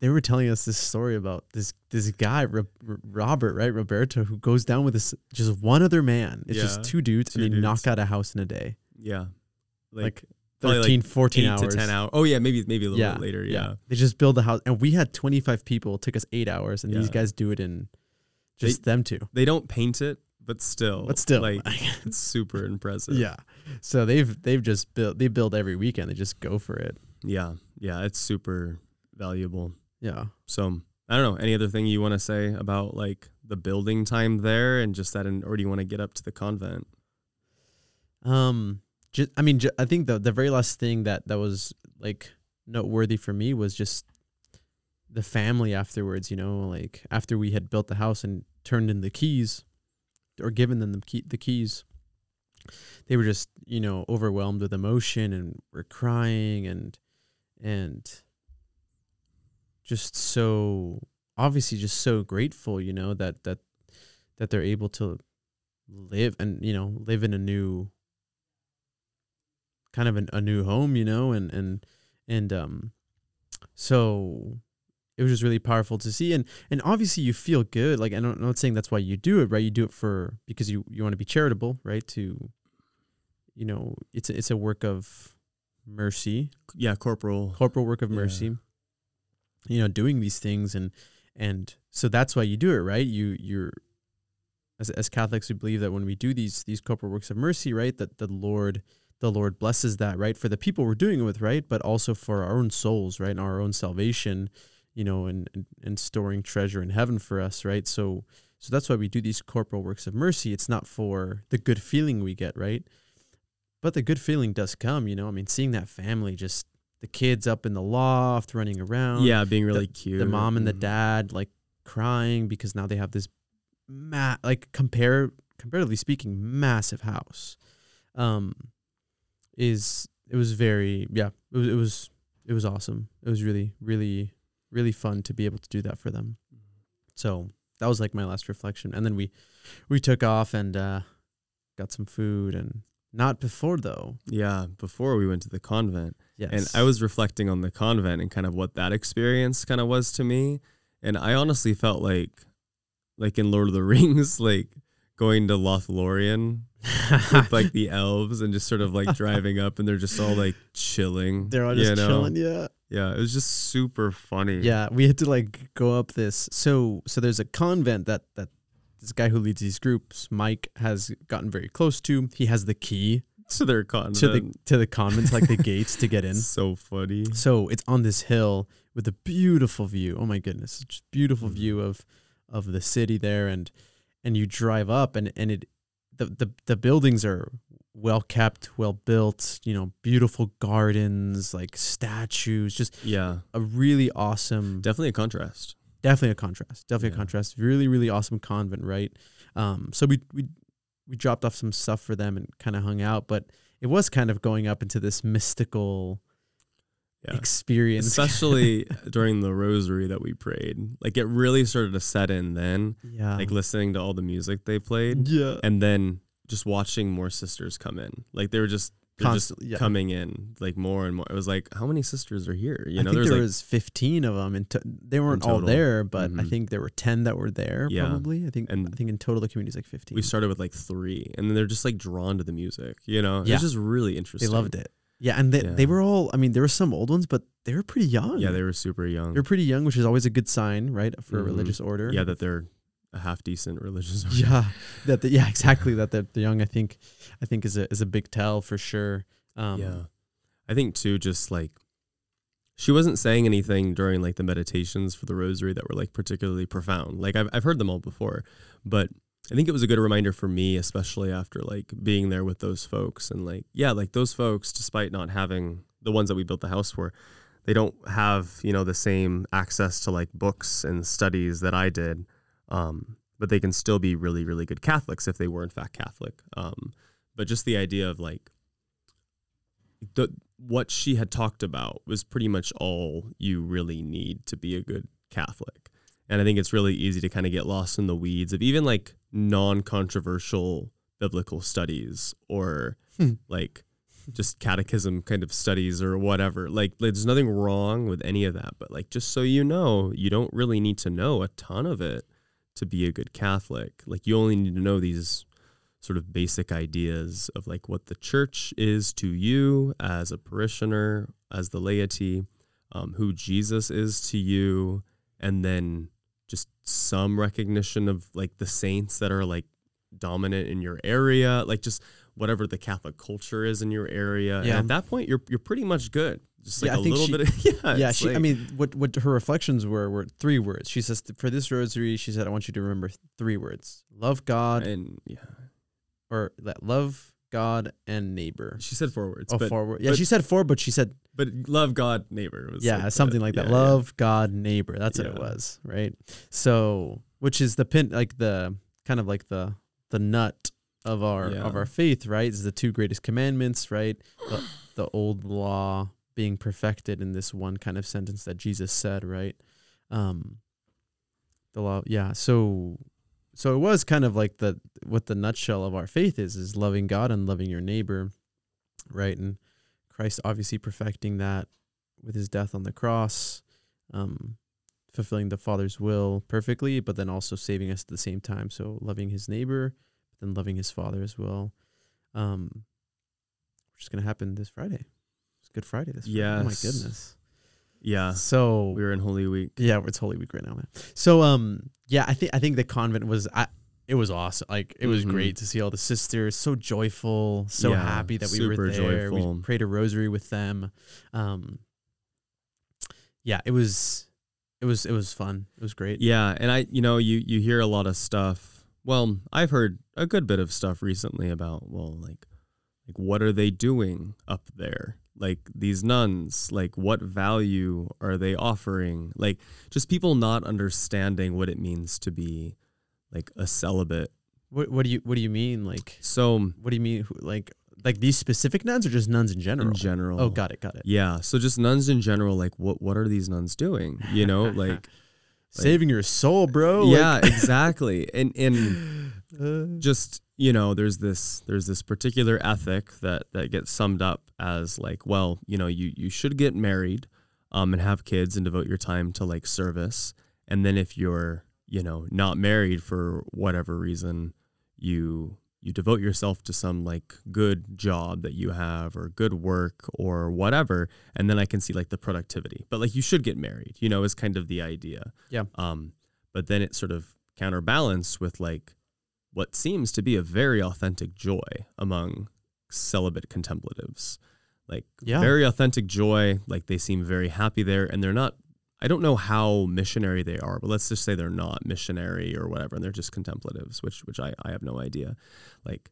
They were telling us this story about this this guy Ro- Ro- Robert right Roberto who goes down with this just one other man. It's just two dudes two and they dudes. knock out a house in a day. Yeah. Like, like, 13, 14 eight hours. to ten hours. Oh yeah, maybe maybe a little yeah, bit later. Yeah. They just build the house. And we had 25 people. It took us eight hours. And these guys do it in just them two. They don't paint it, but still. But still. like it's super impressive. yeah. So they've they've just built they build every weekend. They just go for it. Yeah. Yeah. It's super valuable. Yeah. So I don't know. Any other thing you want to say about like the building time there and just that, in, or do you want to get up to the convent? Um just I mean ju- I think the the very last thing that that was like noteworthy for me was just the family afterwards, you know, like after we had built the house and turned in the keys or given them the key the keys. They were just, you know, overwhelmed with emotion and were crying and and just so obviously just so grateful, you know, that that that they're able to live and you know live in a new kind of an, a new home you know and and and um so it was just really powerful to see. And and obviously you feel good. Like i'm not saying that's why you do it right? You do it for because you you want to be charitable right? To you know it's a, it's a work of mercy. Yeah, corporal. corporal work of Yeah. mercy. You know doing these things and and so that's why you do it right? You you're as, as catholics we believe that when we do these these corporal works of mercy right that the lord the lord blesses that right for the people we're doing it with right but also for our own souls right and our own salvation you know and, and and storing treasure in heaven for us right so so that's why we do these corporal works of mercy it's not for the good feeling we get right but the good feeling does come you know i mean seeing that family just the kids up in the loft running around Yeah, being really cute. the mom and the Mhm. dad like crying because now they have this ma- like compare comparatively speaking massive house um is it was very yeah it was it was it was awesome it was really really really fun to be able to do that for them So that was like my last reflection. And then we we took off and uh, got some food and not before though. Yeah, before we went to the convent. Yes. And I was reflecting on the convent and kind of what that experience kind of was to me. And I honestly felt like like in Lord of the Rings, like going to Lothlorien with like the elves and just sort of like driving up and they're just all like chilling. they're all you just know? chilling. Yeah. Yeah, it was just super funny. Yeah, we had to like go up this. So so there's a convent that that this guy who leads these groups, Mike, has gotten very close to. He has the key To their convent. to the to the convent, like the gates to get in. So funny. So it's on this hill with a beautiful view. Oh my goodness, just beautiful Mhm. view of of the city there, and and you drive up, and and it the the the buildings are well kept, well built. You know, beautiful gardens, like statues, just Yeah. a really awesome. Definitely a contrast. definitely a contrast. Definitely Yeah. a contrast. Really, really awesome convent, right? Um, so we we we dropped off some stuff for them and kind of hung out, but it was kind of going up into this mystical Yeah. experience. Especially during the rosary that we prayed. Like it really started to set in then. yeah, Like listening to all the music they played. yeah, and then just watching more sisters come in. Like they were just they're just Constantly, yeah. coming in like more and more. It was like how many sisters are here? You I know, think there's there like was 15 of them, and to- they weren't all there, but I Mhm. think there were 10 that were there. Yeah. Probably, I think. And I think in total the community is like 15. we started with like three, and then they're just like drawn to the music. You know, Yeah. it's just really interesting. they loved it. Yeah, and they, Yeah. they were all. I mean, there were some old ones, but they were pretty young. Yeah, they were super young. they were pretty young, which is always a good sign, right, for a Mhm. religious order. yeah, that they're a half decent religious. order. yeah, that the, yeah, exactly. that they're, they're young. I think, I think is a is a big tell for sure. Um, yeah. I think too, just like she wasn't saying anything during like the meditations for the rosary that were like particularly profound. Like I've I've heard them all before, but I think it was a good reminder for me, especially after like being there with those folks and like yeah, like those folks, despite not having the ones that we built the house for, they don't have you know the same access to like books and studies that I did. Um, but they can still be really really good Catholics if they were in fact Catholic. Um, but just the idea of like the what she had talked about was pretty much all you really need to be a good Catholic. And I think it's really easy to kind of get lost in the weeds of even like non-controversial biblical studies or Hmm. like just catechism kind of studies or whatever. Like there's nothing wrong with any of that, but like just so you know, you don't really need to know a ton of it to be a good Catholic. Like you only need to know these sort of basic ideas of like what the church is to you as a parishioner, as the laity, um, who Jesus is to you, and then just some recognition of like the saints that are like dominant in your area, like just whatever the Catholic culture is in your area. And Yeah. at that point, you're you're pretty much good. Just like Yeah, a little she- bit of yeah. yeah. She, I mean, what what her reflections were were three words. She says for this rosary, she said, "I want you to remember three words: love God, and yeah, or that love God and neighbor." she said four words, Oh, but four words. Yeah, but- she said four, but she said but love God, neighbor. Was yeah, like something like that. yeah, yeah. Love God, neighbor. That's what it was, right? So, which is the pin, like the kind of like the the nut of our of our faith, right? Is the two greatest commandments, right? The, the old law being perfected in this one kind of sentence that Jesus said, right? Um, the law, yeah. So, so it was kind of like the what the nutshell of our faith is is loving God and loving your neighbor, right? And Christ obviously perfecting that with his death on the cross, um, fulfilling the Father's will perfectly, but then also saving us at the same time. So loving his neighbor, but then loving his Father as well. Um, which is gonna happen this Friday. It's Good Friday this Friday. Oh my goodness. Yeah, So we were in Holy Week. yeah, it's Holy Week right now, man. So um, yeah, I think I think the convent was I. It was awesome. Like it was Mhm. great to see all the sisters, so joyful, so Yeah, happy that we were there. joyful. We prayed a rosary with them. Um, yeah, it was, it was, it was fun. It was great. Yeah, and I, you know, you you hear a lot of stuff. Well, I've heard a good bit of stuff recently about well, like, like what are they doing up there? Like these nuns, like what value are they offering? Like just people not understanding what it means to be like a celibate. What What do you What do you mean? Like, So what do you mean? Like, like these specific nuns or just nuns in general? in general, Oh, got it, got it. Yeah, so just nuns in general, like what what are these nuns doing? You know, like saving your soul, bro. yeah, exactly. And and just you know there's this there's this particular ethic that that gets summed up as like well you know you you should get married um and have kids and devote your time to like service and then if you're you know not married for whatever reason you you devote yourself to some like good job that you have or good work or whatever and then i can see like the productivity but like you should get married you know is kind of the idea Yeah. um but then it sort of counterbalanced with like what seems to be a very authentic joy among celibate contemplatives like Yeah. very authentic joy like they seem very happy there and they're not i don't know how missionary they are but let's just say they're not missionary or whatever and they're just contemplatives which which i, I have no idea like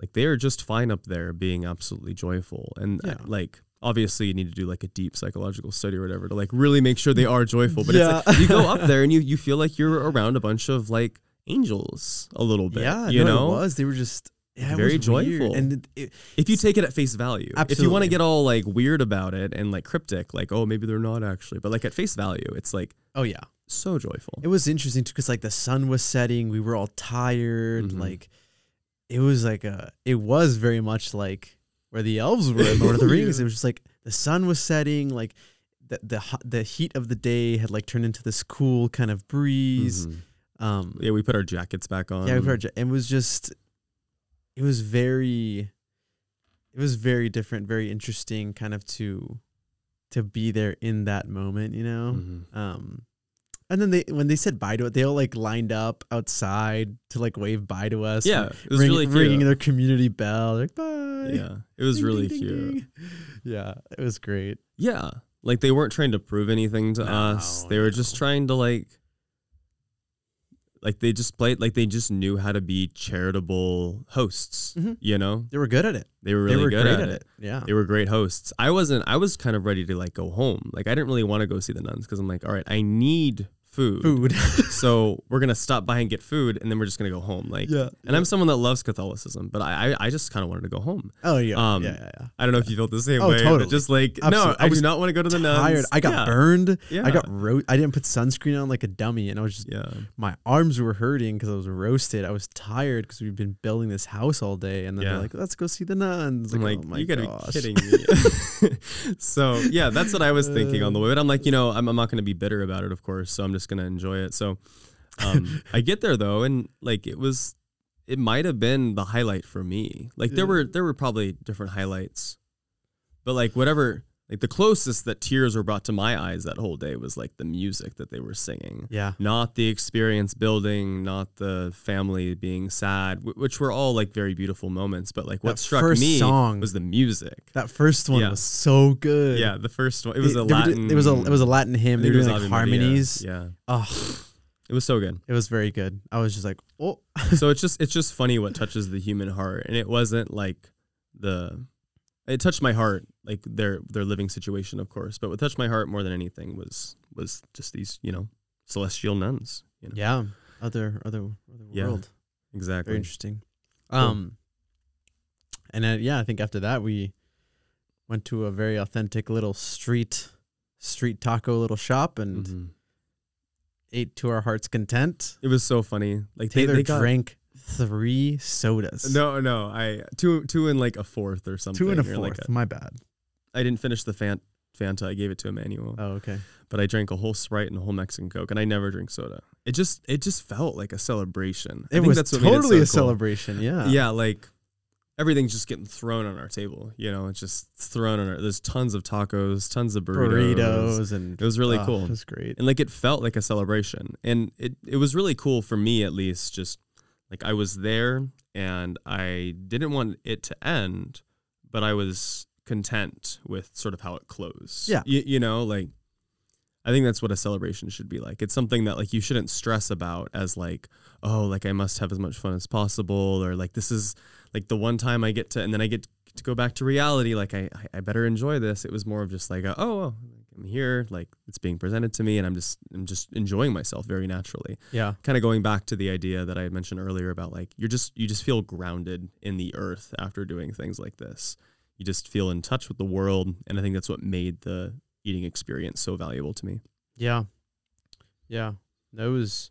like they are just fine up there being absolutely joyful and uh, Yeah. like obviously you need to do like a deep psychological study or whatever to like really make sure they are joyful but Yeah. it's like you go up there and you you feel like you're around a bunch of like angels a little bit yeah, you no, know it was. They were just yeah, Very was weird. joyful. and it, if you take it at face value if you want to get all like weird about it and like cryptic like oh maybe they're not actually but like at face value it's like oh yeah, so joyful it was interesting too because like the sun was setting, we were all tired. Mhm. Like it was like a, it was very much like where the elves were in Lord of the Rings. It was just like the sun was setting, like the the the heat of the day had like turned into this cool kind of breeze. Mhm. Um, yeah we put our jackets back on Yeah, we've heard. It was just, it was very, it was very different, very interesting, kind of to, to be there in that moment, you know. Mhm. Um, and then they when they said bye to it, they all like lined up outside to like wave bye to us. yeah it was ring- really cute ringing their community bell, like bye. yeah it was Ding, really ding, cute ding. Yeah, it was great. Yeah. Like they weren't trying to prove anything to No, us. They were just trying to like like they just played like they just knew how to be charitable hosts, Mhm. you know? They were good at it. They were really they were good great at, at it. it. Yeah. They were great hosts. I wasn't I was kind of ready to like go home. Like I didn't really want to go see the nuns cuz I'm like, "All right, I need food." Food. so, we're going to stop by and get food and then we're just going to go home. Like yeah. and I'm someone that loves Catholicism, but I I, I just kind of wanted to go home. Oh yeah. um, yeah. Yeah. Yeah. I don't know if you felt the same Oh, way, totally. but just like no, I I, do not want to go to the nuns. Tired. I got Yeah. burned. Yeah. I got ro- I didn't put sunscreen on like a dummy, and I was just Yeah. my arms were hurting because I was roasted. I was tired because we've been building this house all day, and then Yeah. they're like, "Let's go see the nuns." I'm like, oh my you gotta gosh. be kidding me. so yeah, that's what I was thinking on the way. But I'm like, you know, I'm, I'm not gonna be bitter about it, of course. So I'm just gonna enjoy it. So um, I get there though, and like it was, it might have been the highlight for me. Like there Yeah. were there were probably different highlights, but like whatever. Like the closest that tears were brought to my eyes that whole day was like the music that they were singing. Yeah, Not the experience building, not the family being sad, wh- which were all like very beautiful moments. But like what That struck first me song. was the music. that first one Yeah. was so good. Yeah, the first one. It was They- a were Latin. It was a it was a Latin hymn. They were doing like Ave Maria. harmonies. Yeah, Oh, it was so good. it was very good. I was just like, oh, so it's just it's just funny what touches the human heart, and it wasn't like the. It touched my heart, like their their living situation, of course. But what touched my heart more than anything was was just these, you know, celestial nuns. You know, yeah, other other other Yeah. world. exactly. Very interesting. Cool. Um, and then yeah, I think after that we went to a very authentic little street street taco little shop and Mhm. ate to our heart's content. It was so funny. Like Taylor they got drank three sodas. no, no. I two two and like a fourth or something. two and a fourth. Like My bad. I didn't finish the Fant, Fanta. I gave it to Emmanuel. Oh, okay. but I drank a whole Sprite and a whole Mexican Coke, and I never drink soda. It just it just felt like a celebration. I It think was that's what made it totally so a cool. celebration. Yeah. Yeah, like everything's just getting thrown on our table. You know, it's just thrown on our. There's tons of tacos, tons of burritos. Burritos and It was really oh, cool. It was great. and like it felt like a celebration, and it it was really cool for me at least. Just like I was there, and I didn't want it to end, but I was content with sort of how it closed. Yeah. you, you know, like I think that's what a celebration should be like. It's something that like you shouldn't stress about as like, oh, like I must have as much fun as possible, or like this is like the one time I get to, and then I get to go back to reality. Like I, I, I better enjoy this. It was more of just like, a, oh, oh, I'm here, like it's being presented to me, and I'm just, I'm just enjoying myself very naturally. Yeah. Kind of going back to the idea that I had mentioned earlier about like you're just, you just feel grounded in the earth after doing things like this. You just feel in touch with the world, and I think that's what made the eating experience so valuable to me. Yeah. Yeah. That was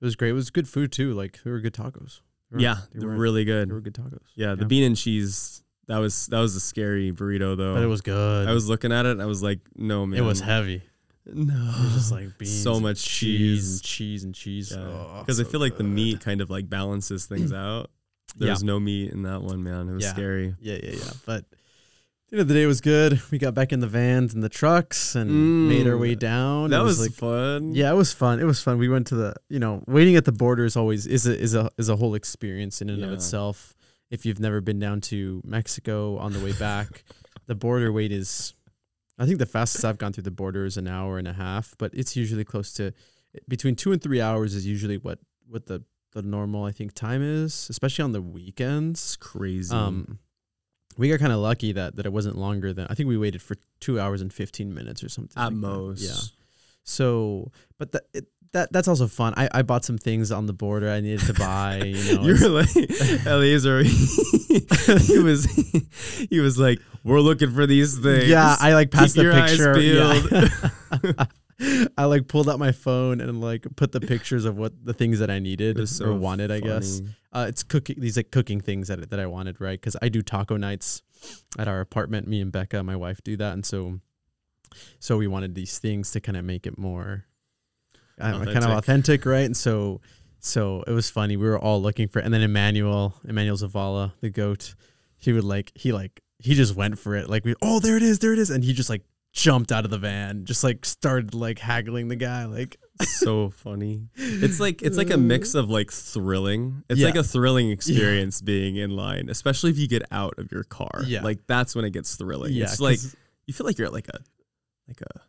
it was great. It was good food too. Like they were good tacos. They were- yeah, they were really good. They good. were good tacos. Yeah, the Yeah. bean and cheese. That was that was a scary burrito though. But it was good. I was looking at it. and I was like, no man. It was heavy. No, It was just like beans. so much cheese and cheese. cheese and cheese. Oh, Because I feel like the meat kind of like balances things out. There Yeah. was no meat in that one, man. It was Yeah. scary. Yeah, yeah, yeah. But the end of the day, was good. We got back in the vans and the trucks and made our Mm. way down. that It was, like fun. Yeah, it was fun. It was fun. We went to the, you know, waiting at the border is always is a is a is a whole experience in and of itself. If you've never been down to Mexico on the way back, the border wait is I think the fastest I've gone through the border is an hour and a half, but it's usually close to between 2 and 3 hours is usually what what the the normal I think time is, especially on the weekends. Crazy. Um, we got kind of lucky that that it wasn't longer than I think we waited for two hours and fifteen minutes or something. at like that. most. yeah. So, but that it, that that's also fun. I, I bought some things on the border I needed to buy. You know, You're it's- like Eleazar. he was he was like, "We're looking for these things." yeah. I like passed Keep the picture. yeah. I like pulled out my phone and like put the pictures of what the things that I needed was or so wanted. I guess uh, it's cooking these like cooking things that that I wanted, right? Because I do taco nights at our apartment. Me and Becca, my wife, do that, and so so we wanted these things to kind of make it more uh, kind of Authentic. right? And so so it was funny. We were all looking for, and then Emmanuel, Emmanuel Zavala, the goat, he would like he like he just went for it. Like we, oh, there it is, there it is, and he just like jumped out of the van, just like started like haggling the guy, like so funny. It's like it's like a mix of like thrilling. It's Yeah. like a thrilling experience being in line, especially if you get out of your car. Yeah. Like that's when it gets thrilling. yeah, it's like you feel like you're at like a like a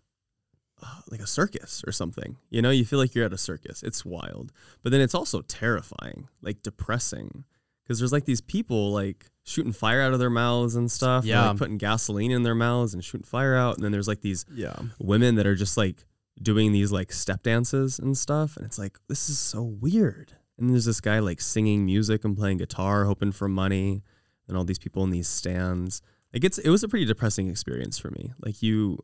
uh, like a circus or something. You know, you feel like you're at a circus. It's wild. But then it's also terrifying, like depressing. Because there's like these people like shooting fire out of their mouths and stuff. and, Yeah. like putting gasoline in their mouths and shooting fire out. And then there's like these yeah, women that are just like doing these like step dances and stuff and it's like this is so weird and there's this guy like singing music and playing guitar hoping for money and all these people in these stands like it's it was a pretty depressing experience for me like you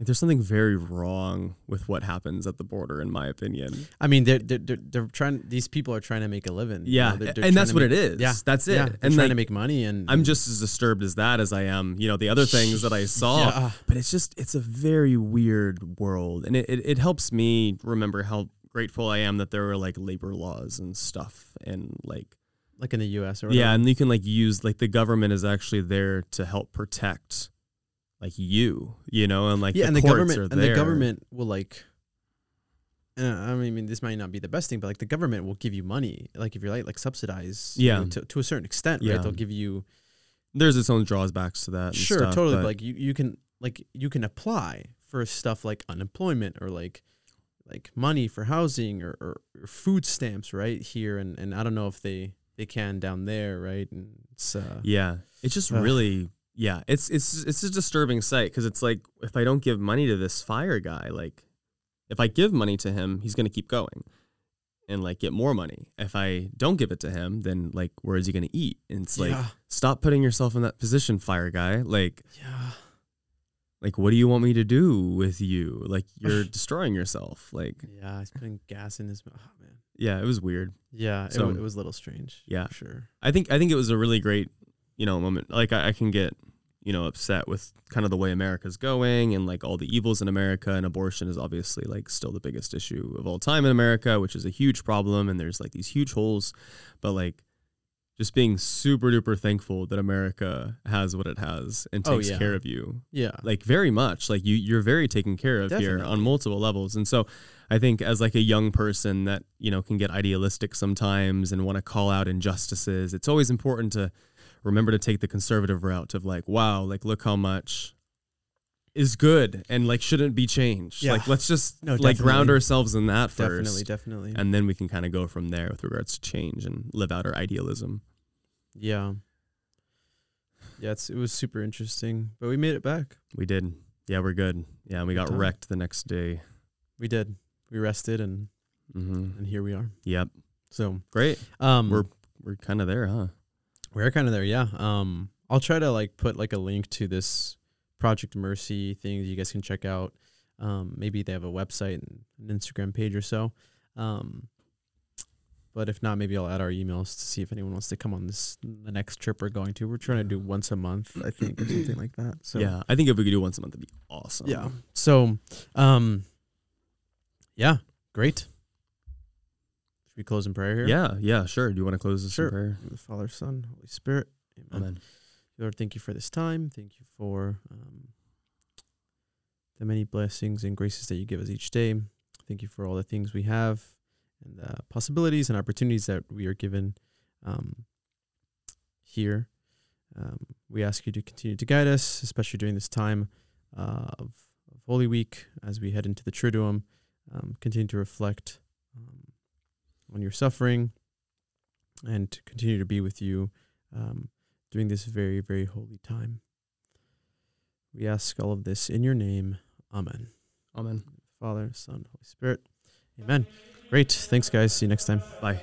like there's something very wrong with what happens at the border in my opinion I mean, they're, they're they're they're trying. These people are trying to make a living. you yeah know, they're- they're and that's what make- it is Yeah, that's it Yeah, they're and trying like to make money, and i'm just as disturbed as that as i am you know the other things that i saw Yeah. but it's just it's a very weird world and it, it, it helps me remember how grateful i am that there were like labor laws and stuff and like like in the U.S. or yeah and you can like use like the government is actually there to help protect like you you know and like yeah, the and the government and the government will like. Uh, I mean, this might not be the best thing, but like the government will give you money, like if you're like like subsidize, you Yeah. know, to to a certain extent, Yeah. right? They'll give you there's its own drawbacks to that and sure, stuff, totally. but But like you, you can like you can apply for stuff like unemployment or like like money for housing or, or, or food stamps right here, and and I don't know if they they can down there, right? And it's uh, Yeah, it's just Ugh. really yeah. It's it's it's a disturbing sight because it's like if I don't give money to this fire guy, like if I give money to him, he's gonna keep going and like get more money. If I don't give it to him, then like where is he gonna eat? And it's like yeah, stop putting yourself in that position, fire guy. Like yeah. like what do you want me to do with you? Like you're destroying yourself. Like Yeah, he's putting gas in his mouth. Oh, man. yeah, it was weird. Yeah, it, So- wa- it was a little strange. Yeah. sure. I think I think it was a really great, you know, moment. Like I, I can get, you know, upset with kind of the way America's going and like all the evils in America and abortion is obviously like still the biggest issue of all time in America, which is a huge problem and there's like these huge holes, but like just being super duper thankful that America has what it has and Oh, takes yeah. care of you. Yeah, Like very much. Like you you're very taken care of here on multiple levels. And so I think as like a young person that, you know, can get idealistic sometimes and want to call out injustices, it's always important to remember to take the conservative route of like, wow, like look how much is good and like shouldn't be changed. Yeah. Like let's just No, like ground ourselves in that first. definitely, definitely. And then we can kind of go from there with regards to change and live out our idealism. yeah, yeah. It's, it was super interesting, but we made it back. We did. Yeah, we're good. Yeah, and we Good got time. wrecked the next day. We did. We rested, and hmm and here we are. Yep. So, Great. um, We're we're kind of there, huh? We're kind of there. Yeah. Um, I'll try to like put like a link to this Project Mercy thing that you guys can check out. Um, maybe they have a website and an Instagram page or so. Um, but if not, maybe I'll add our emails to see if anyone wants to come on this the next trip we're going to. We're trying to do once a month, I think, or something like that. So yeah, I think if we could do once a month, it'd be awesome. yeah. So, um, yeah, great. We close in prayer here? Yeah, yeah, sure. Do you want to close this in prayer? In the the Father, Son, Holy Spirit. Amen. Amen. Lord, thank you for this time. Thank you for um, the many blessings and graces that you give us each day. Thank you for all the things we have and the possibilities and opportunities that we are given um, here. Um, we ask you to continue to guide us, especially during this time uh, of, of Holy Week as we head into the Triduum. Um, continue to reflect um, on your suffering and to continue to be with you um, during this very, very holy time. We ask all of this in your name. Amen. Amen. Father, Son, Holy Spirit. Amen. Great. Thanks, guys. See you next time. Bye.